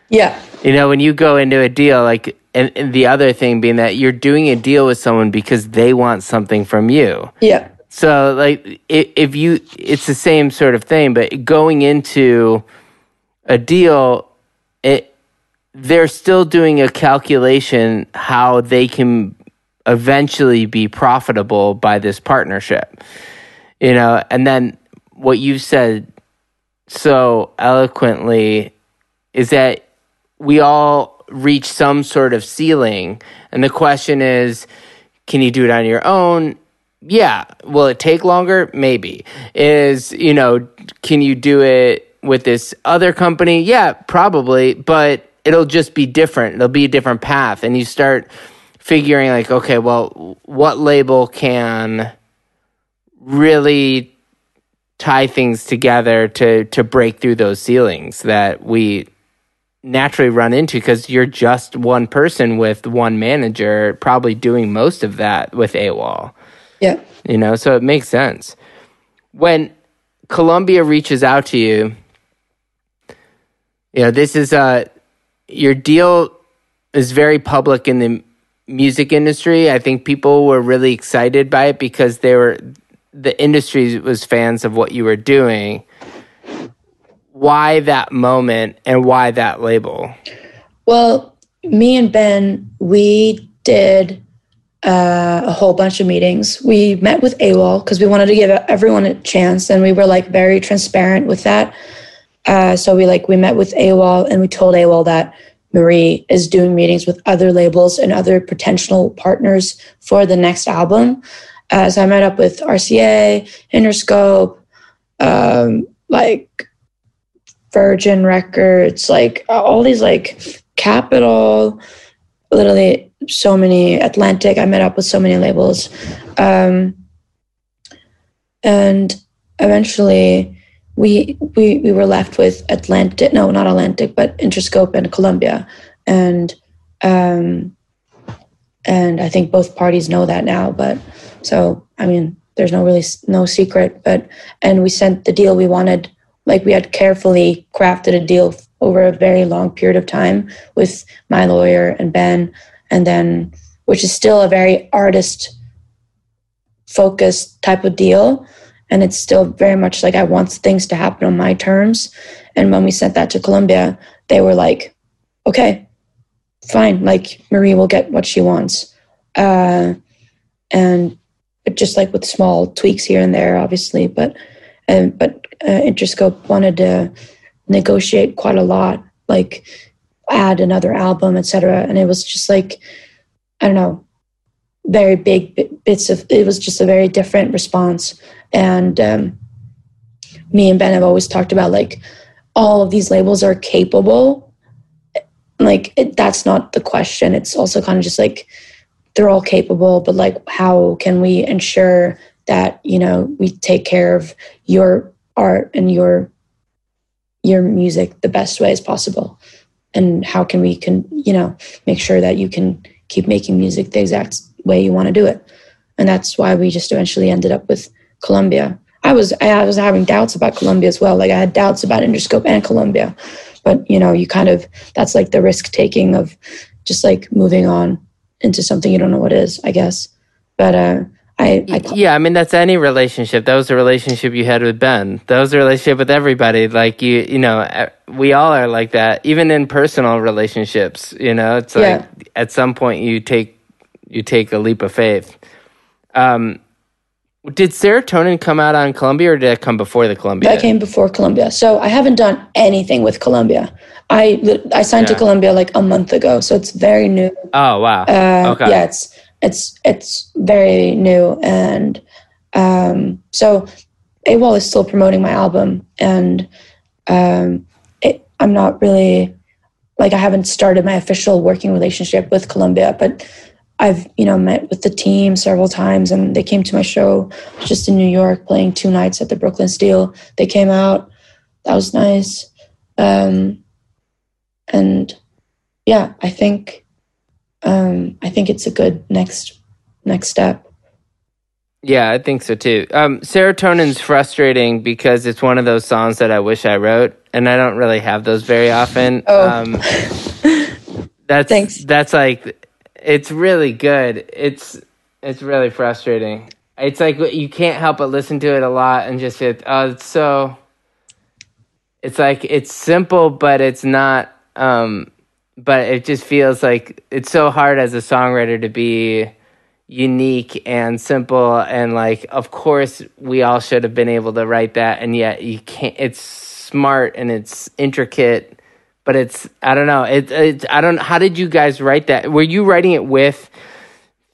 D: Yeah,
B: you know when you go into a deal like. And, and the other thing being that you're doing a deal with someone because they want something from you.
D: Yeah.
B: So like if you, it's the same sort of thing, but going into a deal, it they're still doing a calculation how they can eventually be profitable by this partnership. You know, and then what you said so eloquently is that we all reach some sort of ceiling and the question is can you do it on your own yeah. Will it take longer? Maybe. Is, you know, can you do it with this other company? Yeah, probably, but it'll just be different. It'll be a different path. And you start figuring, like, okay, well, what label can really tie things together to to break through those ceilings that we naturally run into because you're just one person with one manager probably doing most of that with AWAL.
D: Yeah.
B: You know, so it makes sense. When Columbia reaches out to you, you know, this is uh your deal is very public in the music industry. I think people were really excited by it because they were the industry was fans of what you were doing. Why that moment and why that label?
D: Well, me and Ben, we did uh, a whole bunch of meetings. We met with AWAL because we wanted to give everyone a chance, and we were like very transparent with that. Uh, so we like we met with AWAL and we told AWAL that Marie is doing meetings with other labels and other potential partners for the next album. Uh, so I met up with RCA, Interscope, um, like Virgin Records, like all these like Capitol, literally so many Atlantic. I met up with so many labels, um, and eventually we we we were left with Atlantic. No, not Atlantic, but Interscope and Columbia, and um, and I think both parties know that now. But so I mean, there's no really no secret. But and we sent the deal we wanted. Like we had carefully crafted a deal over a very long period of time with my lawyer and Ben, and then which is still a very artist focused type of deal. And it's still very much like I want things to happen on my terms. And when we sent that to Columbia, they were like, okay, fine. Like Marie will get what she wants. Uh, and just like with small tweaks here and there, obviously, but, uh, but uh, Interscope wanted to negotiate quite a lot, like add another album, etc. And it was just like, I don't know, very big bits of it was just a very different response. And um, me and ben have always talked about like all of these labels are capable. Like it, that's not the question. It's also kind of just like they're all capable but like how can we ensure that you know we take care of your art and your your music the best way as possible and how can we can you know make sure that you can keep making music the exact way you want to do it. And that's why we just eventually ended up with Columbia. I was I was having doubts about Columbia as well. Like I had doubts about Interscope and Columbia. But you know, you kind of that's like the risk taking of just like moving on into something you don't know what is, I guess. But uh I, I,
B: yeah, I mean that's any relationship. That was the relationship you had with Ben. That was the relationship with everybody. Like you, you know, we all are like that. Even in personal relationships, you know, it's like yeah. at some point you take you take a leap of faith. Um, did serotonin come out on Columbia, or did it come before the Columbia?
D: That came before Columbia. So I haven't done anything with Columbia. I I signed yeah. to Columbia like a month ago, so it's very new.
B: Oh wow!
D: Uh, okay. Yeah, it's it's it's very new, and um, so AWAL is still promoting my album, and um, it, I'm not really like I haven't started my official working relationship with Columbia, but I've, you know, met with the team several times and they came to my show just in New York playing two nights at the Brooklyn Steel. They came out. That was nice. Um, and yeah, I think um, I think it's a good next next step.
B: Yeah, I think so too. Um, Serotonin's frustrating because it's one of those songs that I wish I wrote, and I don't really have those very often.
D: Oh. Um, (laughs)
B: that's
D: Thanks.
B: That's like it's really good. It's it's really frustrating. It's like you can't help but listen to it a lot and just it. Oh, it's so. It's like it's simple, but it's not. Um, but it just feels like it's so hard as a songwriter to be unique and simple and like of course we all should have been able to write that and yet you can't it's smart and it's intricate but it's I don't know. It, it I don't. How did you guys write that? Were you writing it with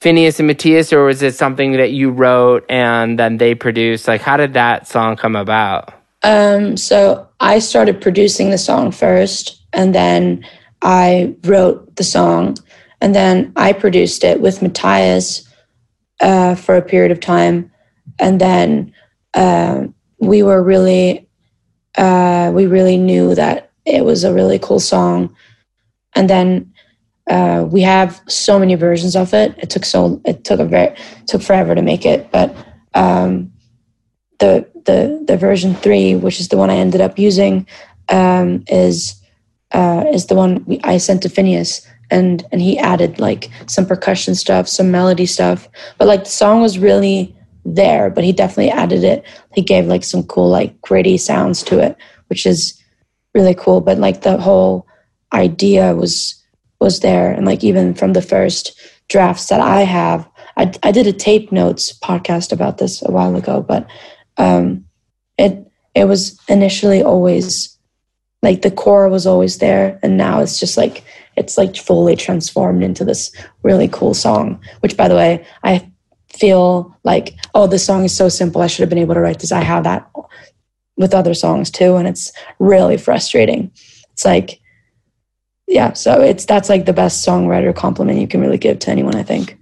B: Finneas and Matthias, or was it something that you wrote and then they produced? Like, how did that song come about?
D: Um, so I started producing the song first, and then I wrote the song, and then I produced it with Matthias uh, for a period of time, and then uh, we were really, uh, we really knew that it was a really cool song. And then uh, we have so many versions of it. It took so it took a very took forever to make it, but um, the the the version three, which is the one I ended up using, um, is uh, is the one we, I sent to Finneas, and and he added like some percussion stuff, some melody stuff, but like the song was really there, but he definitely added it. He gave like some cool like gritty sounds to it, which is really cool. But like the whole idea was was there, and like even from the first drafts that I have, I, I did a tape notes podcast about this a while ago, but um, it it was initially always like the core was always there, and now it's just like it's like fully transformed into this really cool song. Which, by the way, I feel like oh, this song is so simple. I should have been able to write this. I have that with other songs too and it's really frustrating it's like yeah so it's that's like the best songwriter compliment you can really give to anyone i think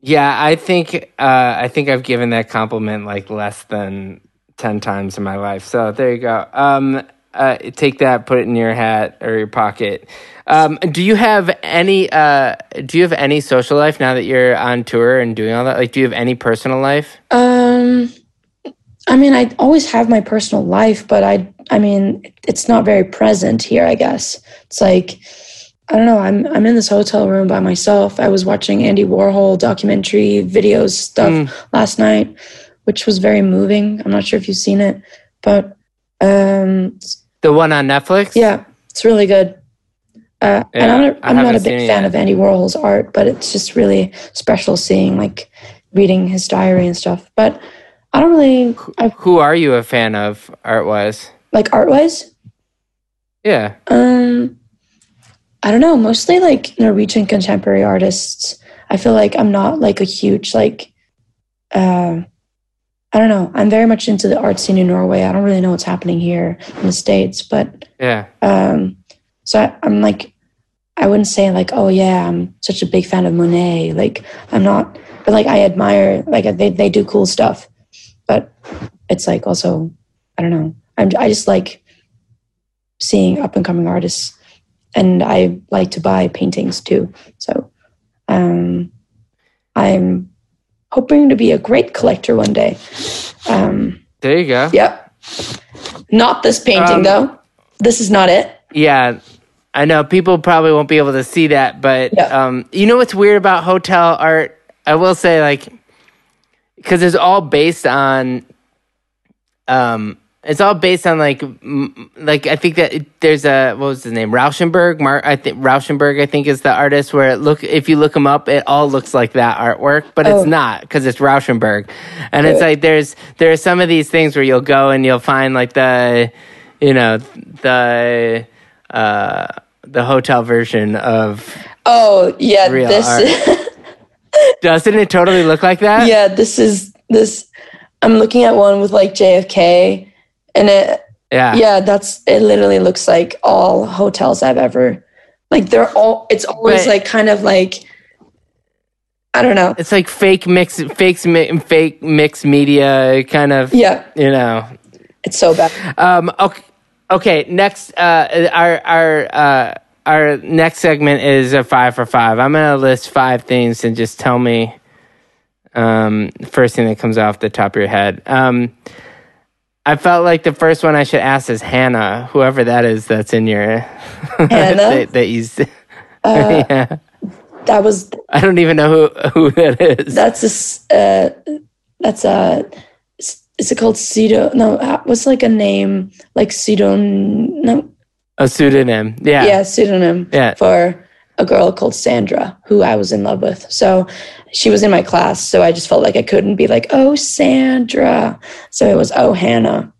B: yeah i think uh, i think i've given that compliment like less than 10 times in my life so there you go um, uh, take that, put it in your hat or your pocket. Um, do you have any? Uh, do you have any social life now that you're on tour and doing all that? Like, do you have any personal life?
D: Um, I mean, I always have my personal life, but I, I mean, it's not very present here. I guess it's like, I don't know. I'm I'm in this hotel room by myself. I was watching Andy Warhol documentary videos stuff last night, which was very moving. I'm not sure if you've seen it, but um,
B: The one on Netflix?
D: yeah, it's really good. Uh, and I'm not, I'm not a big fan
B: yet.
D: of Andy Warhol's art, but it's just really special seeing like reading his diary and stuff. But I don't really I
B: Who are you a fan of art wise?
D: like art wise.
B: Yeah.
D: Um, I don't know. Mostly like Norwegian contemporary artists. I feel like I'm not like a huge like. Uh, I don't know. I'm very much into the art scene in Norway. I don't really know what's happening here in the states, but
B: Yeah.
D: um, so I, I'm like, I wouldn't say like, oh yeah, I'm such a big fan of Monet. Like I'm not, but like I admire like they they do cool stuff, but it's like also I don't know. I'm I just like seeing up and coming artists, and I like to buy paintings too. So um, I'm hoping to be a great collector one day. Um,
B: There you go.
D: yep. Not this painting
B: Um,
D: though. This is not it.
B: Yeah, I know people probably won't be able to see that, but
D: Yeah.
B: um, you know what's weird about hotel art? I will say, like, because it's all based on, um, it's all based on like, m- like I think that it- there's a what was his name, Rauschenberg. Mark, I think Rauschenberg, I think is the artist. Where it look, if you look him up, it all looks like that artwork, but
D: Oh.
B: it's not because it's Rauschenberg, and it's like there's there are some of these things where you'll go and you'll find like the, you know, the uh the hotel version of
D: Oh yeah, this. (laughs)
B: doesn't it totally look like that
D: yeah, this is this. I'm looking at one with like JFK, and it.
B: yeah
D: Yeah, that's it. Literally looks like all hotels I've ever. Like they're all. It's always
B: But-
D: like kind of like. I don't know.
B: it's like fake mix fakes mi- fake mixed media kind of
D: Yeah,
B: you know
D: it's so bad.
B: um okay okay next uh our our uh our next segment is a five for five i'm gonna list five things and just tell me um first thing that comes off the top of your head um I felt like the first one I should ask is Hannah, whoever that is that's in your (laughs)
D: Hannah?
B: that, that you s- (laughs) yeah.
D: That was
B: I don't even know who who that is.
D: that's a. Uh, that's a. Is it called Cedo? No, uh, what's like a name like Cedo? No,
B: a pseudonym. Yeah.
D: yeah, pseudonym
B: Yeah.
D: for a girl called Sandra, who I was in love with. So she was in my class. So I just felt like I couldn't be like, oh, Sandra. So it was, oh, Hannah.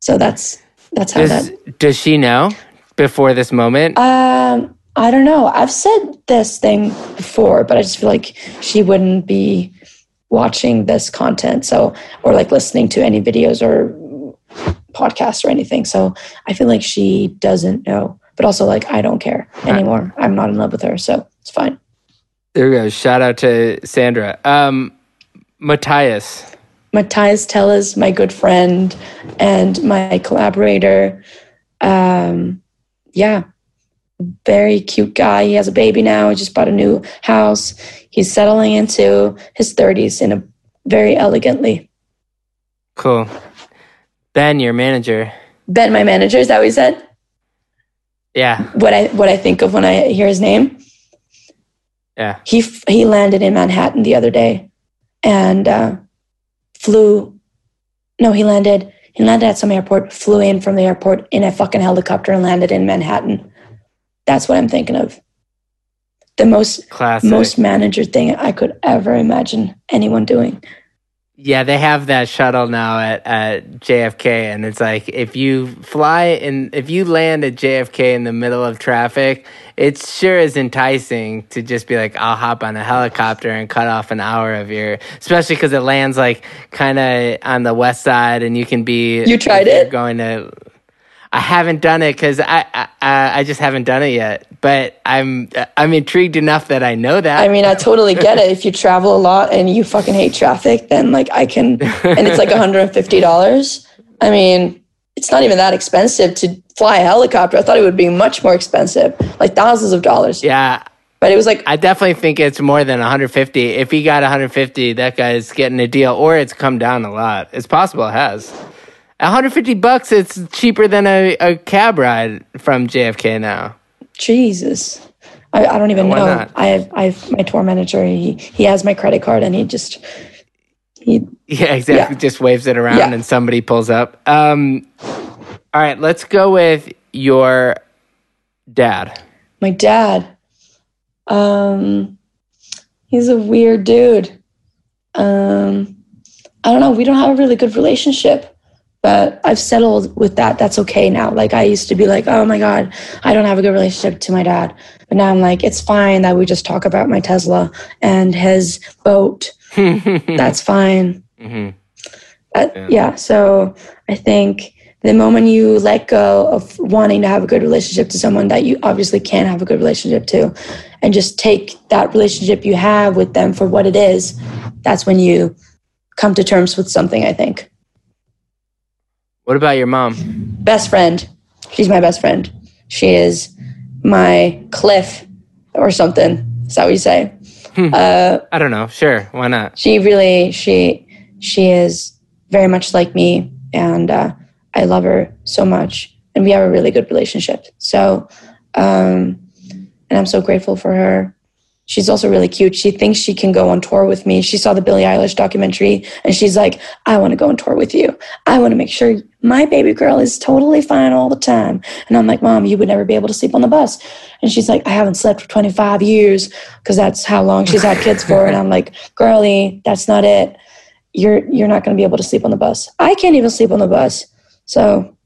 D: So that's that's how
B: Does,
D: that.
B: does she know before this moment?
D: Um, I don't know. I've said this thing before, but I just feel like she wouldn't be watching this content. So or like listening to any videos or podcasts or anything. So I feel like she doesn't know. But also like I don't care anymore. I'm not in love with her, so it's fine.
B: there we go. Shout out to Sandra. Um, Matthias.
D: Matthias Tell is my good friend and my collaborator. Um, yeah, very cute guy. He has a baby now. He just bought a new house. He's settling into his 30s in a very elegantly.
B: Cool. Ben, your manager.
D: Ben, my manager, is that what he said?
B: Yeah.
D: What I what I think of when I hear his name.
B: Yeah.
D: He f- he landed in Manhattan the other day, and uh, flew. No, he landed. He landed at some airport. Flew in from the airport in a fucking helicopter and landed in Manhattan. That's what I'm thinking of. The most
B: Classic.
D: most manager thing I could ever imagine anyone doing.
B: Yeah, they have that shuttle now at, at JFK, and it's like if you fly and if you land at JFK in the middle of traffic, it sure is enticing to just be like, I'll hop on a helicopter and cut off an hour of your, especially because it lands like kind of on the west side, and you can be.
D: You tried it?
B: Going to. I haven't done it because I, I I just haven't done it yet, but I'm I'm intrigued enough that I know that.
D: I mean, I totally get it. If you travel a lot and you fucking hate traffic, then like I can, and it's like $150. I mean, it's not even that expensive to fly a helicopter. I thought it would be much more expensive, like thousands of dollars.
B: Yeah,
D: But it was like
B: I definitely think it's more than 150. If he got 150, that guy's getting a deal, or it's come down a lot. It's possible it has. 150 bucks, it's cheaper than a, a cab ride from JFK now.
D: Jesus. I, I don't even know.
B: not?
D: I have I have my tour manager. He he has my credit card, and he just he
B: Yeah, exactly.
D: Yeah.
B: Just waves it around
D: Yeah.
B: and somebody pulls up. Um, all right, let's go with your dad.
D: my dad. Um, he's a weird dude. Um, I don't know. We don't have a really good relationship, but I've settled with that. That's okay now. Like I used to be like, oh my god, I don't have a good relationship to my dad, but now I'm like, it's fine that we just talk about my Tesla and his boat. (laughs) That's fine.
B: Mhm.
D: Uh, yeah. So I think the moment you let go of wanting to have a good relationship to someone that you obviously can't have a good relationship to, and just take that relationship you have with them for what it is, that's when you come to terms with something. I think.
B: What about your mom?
D: Best friend. She's my best friend. She is my cliff or something. Is that what you say?
B: I don't know. Sure, why not?
D: she really she she is very much like me and uh, i love her so much and we have a really good relationship so um, and i'm so grateful for her she's also really cute. She thinks she can go on tour with me. She saw the billie eilish documentary and she's like i want to go on tour with you. I want to make sure my baby girl is totally fine all the time. And i'm like mom you would never be able to sleep on the bus. And she's like i haven't slept for 25 years because that's how long she's had kids for. And i'm like Girlie, that's not it. You're you're not going to be able to sleep on the bus. I can't even sleep on the bus. So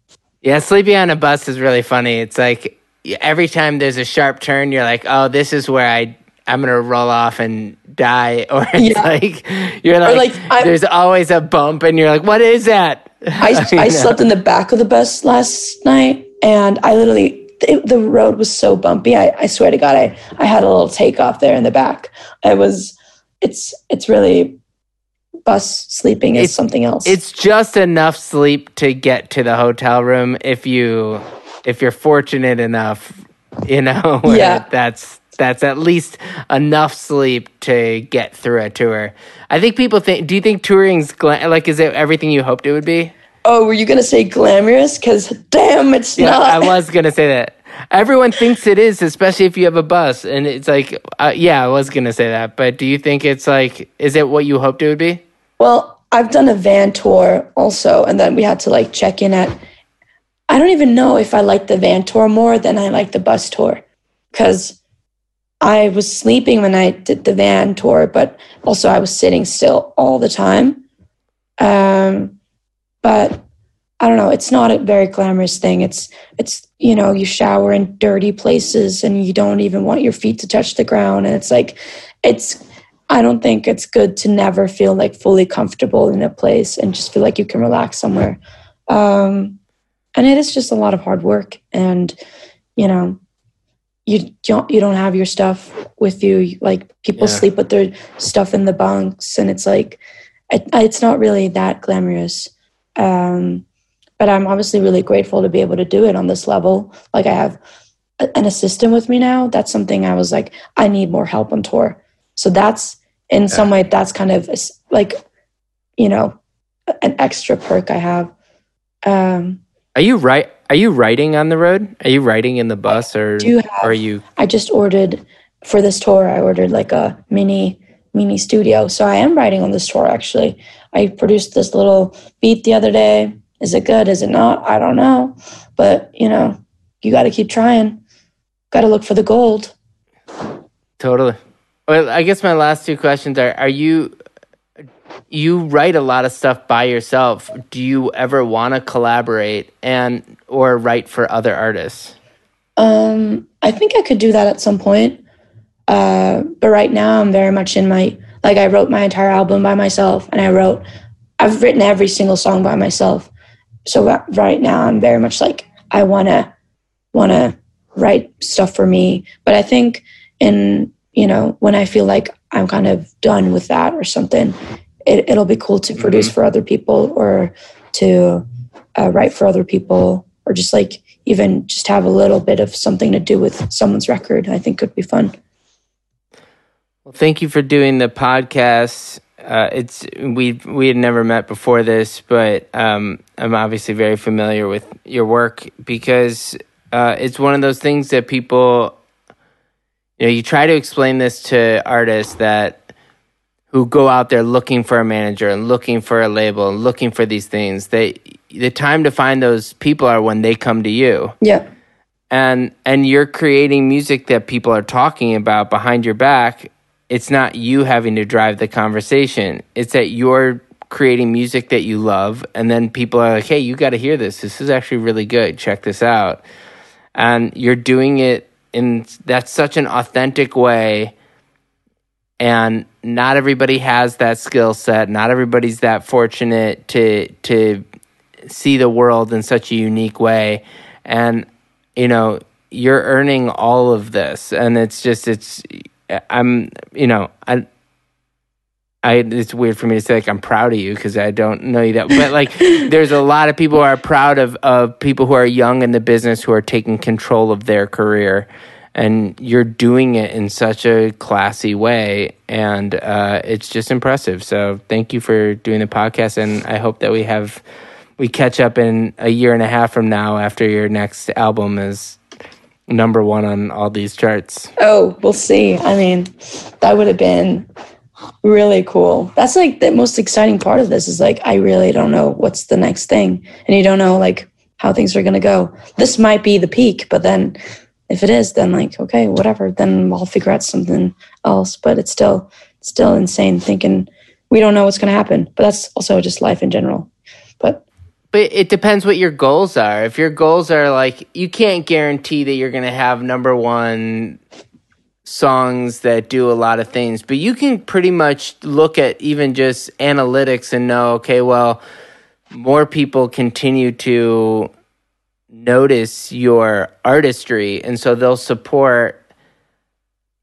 B: Yeah, sleeping on a bus is really funny. It's like every time there's a sharp turn, you're like, "Oh, this is where I I'm gonna roll off and die," (laughs) or it's
D: Yeah.
B: like you're like,
D: like, I'm-
B: there's always a bump, and you're like, "What is that?"
D: I, (laughs) I slept in the back of the bus last night and I literally, it, the road was so bumpy. I, I swear to God, I, I had a little takeoff there in the back. I was, it's, it's really, bus sleeping is
B: It's-
D: something else.
B: It's just enough sleep to get to the hotel room if you if you're fortunate enough, you know. (laughs)
D: Yeah.
B: that's that's at least enough sleep to get through a tour. I think people think. Do you think touring's gla- like is it everything you hoped it would be?
D: oh, were you going to say glamorous? Because damn, it's
B: Yeah,
D: not.
B: I was gonna say that. Everyone thinks it is, especially if you have a bus, and it's like, uh, yeah, I was gonna say that. But do you think it's like, is it what you hoped it would be?
D: Well, I've done a van tour also, and then we had to like check in at. I don't even know if I like the van tour more than I like the bus tour, because I was sleeping when I did the van tour, but also I was sitting still all the time. Um, but I don't know. It's not a very glamorous thing. It's it's you know you shower in dirty places and you don't even want your feet to touch the ground, and it's like it's I don't think it's good to never feel like fully comfortable in a place and just feel like you can relax somewhere. Um, and it is just a lot of hard work, and you know, you don't you don't have your stuff with you. Like people
B: Yeah.
D: sleep with their stuff in the bunks, and it's like it, it's not really that glamorous. Um, but I'm obviously really grateful to be able to do it on this level. Like I have a- an assistant with me now. That's something I was like, I need more help on tour. So that's in some way that's kind of like, you know, an extra perk I have. Um,
B: Are you right? Are you writing on the road? Are you writing in the bus, or
D: have-
B: are you?
D: I just ordered for this tour. I ordered like a mini mini studio. So I am writing on this tour actually. I produced this little beat the other day. Is it good? Is it not? I don't know. But you know, you got to keep trying. Got to look for the gold.
B: Totally. Well, I guess my last two questions are: Are you you write a lot of stuff by yourself? Do you ever want to collaborate and or write for other artists?
D: Um, I think I could do that at some point. Uh, but right now, I'm very much in my like I wrote my entire album by myself, and I wrote I've written every single song by myself. So right now, I'm very much like I wanna wanna write stuff for me. But I think in you know when I feel like I'm kind of done with that or something, it, it'll be cool to produce for other people or to uh, write for other people or just like even just have a little bit of something to do with someone's record. I think could be fun.
B: Well, thank you for doing the podcast. Uh, it's we we had never met before this, but um, I'm obviously very familiar with your work because uh, it's one of those things that people, you know, you try to explain this to artists that who go out there looking for a manager and looking for a label and looking for these things. They the time to find those people are when they come to you.
D: Yeah.
B: And and you're creating music that people are talking about behind your back it's not you having to drive the conversation. It's that you're creating music that you love, and then people are like, hey, you got to hear this. This is actually really good. Check this out. And you're doing it in that's such an authentic way. And not everybody has that skill set. Not everybody's that fortunate to to see the world in such a unique way. And you know, you're earning all of this, and it's just it's I'm, you know, I, I, it's weird for me to say like I'm proud of you because I don't know you that, but like (laughs) there's a lot of people who are proud of of people who are young in the business who are taking control of their career, and you're doing it in such a classy way, and uh, it's just impressive. So thank you for doing the podcast, and I hope that we have we catch up in a year and a half from now after your next album is number one on all these charts.
D: Oh, we'll see. I mean, that would have been really cool. That's like the most exciting part of this is like I really don't know what's the next thing. And you don't know like how things are gonna go. This might be the peak, but then if it is, then like, okay, whatever, then I'll figure out something else. But it's still still insane thinking we don't know what's gonna happen. But that's also just life in general. But
B: but it depends what your goals are. If your goals are like you can't guarantee that you're going to have number 1 songs that do a lot of things, but you can pretty much look at even just analytics and know okay, well, more people continue to notice your artistry and so they'll support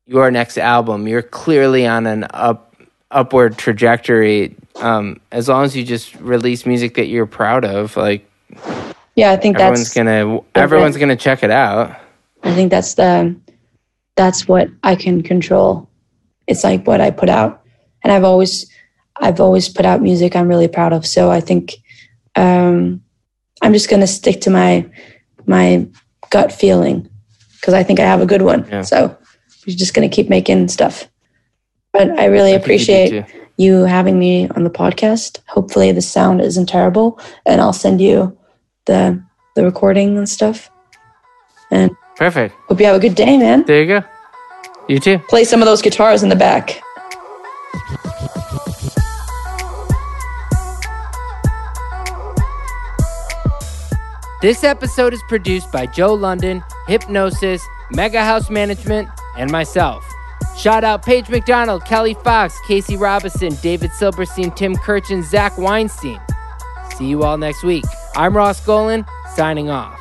B: your next album. You're clearly on an up upward trajectory um, as long as you just release music that you're proud of, like
D: yeah, I think
B: everyone's
D: that's
B: gonna everyone's gonna check it out.
D: I think that's the that's what I can control. It's like what I put out, and I've always I've always put out music I'm really proud of. So I think um, I'm just gonna stick to my my gut feeling because I think I have a good one.
B: Yeah.
D: So we're just gonna keep making stuff. But I really
B: I think you
D: appreciate you having me on the podcast. Hopefully the sound isn't terrible, and I'll send you the the recording and stuff. And
B: Perfect.
D: hope you have a good day, man.
B: There you go. You too.
D: Play some of those guitars in the back.
B: This episode is produced by Joe London, Hipgnosis, Mega House Management, and myself. Shout out Paige McDonald, Kelly Fox, Casey Robinson, David Silberstein, Tim Kirch, and Zach Weinstein. See you all next week. I'm Ross Golan, signing off.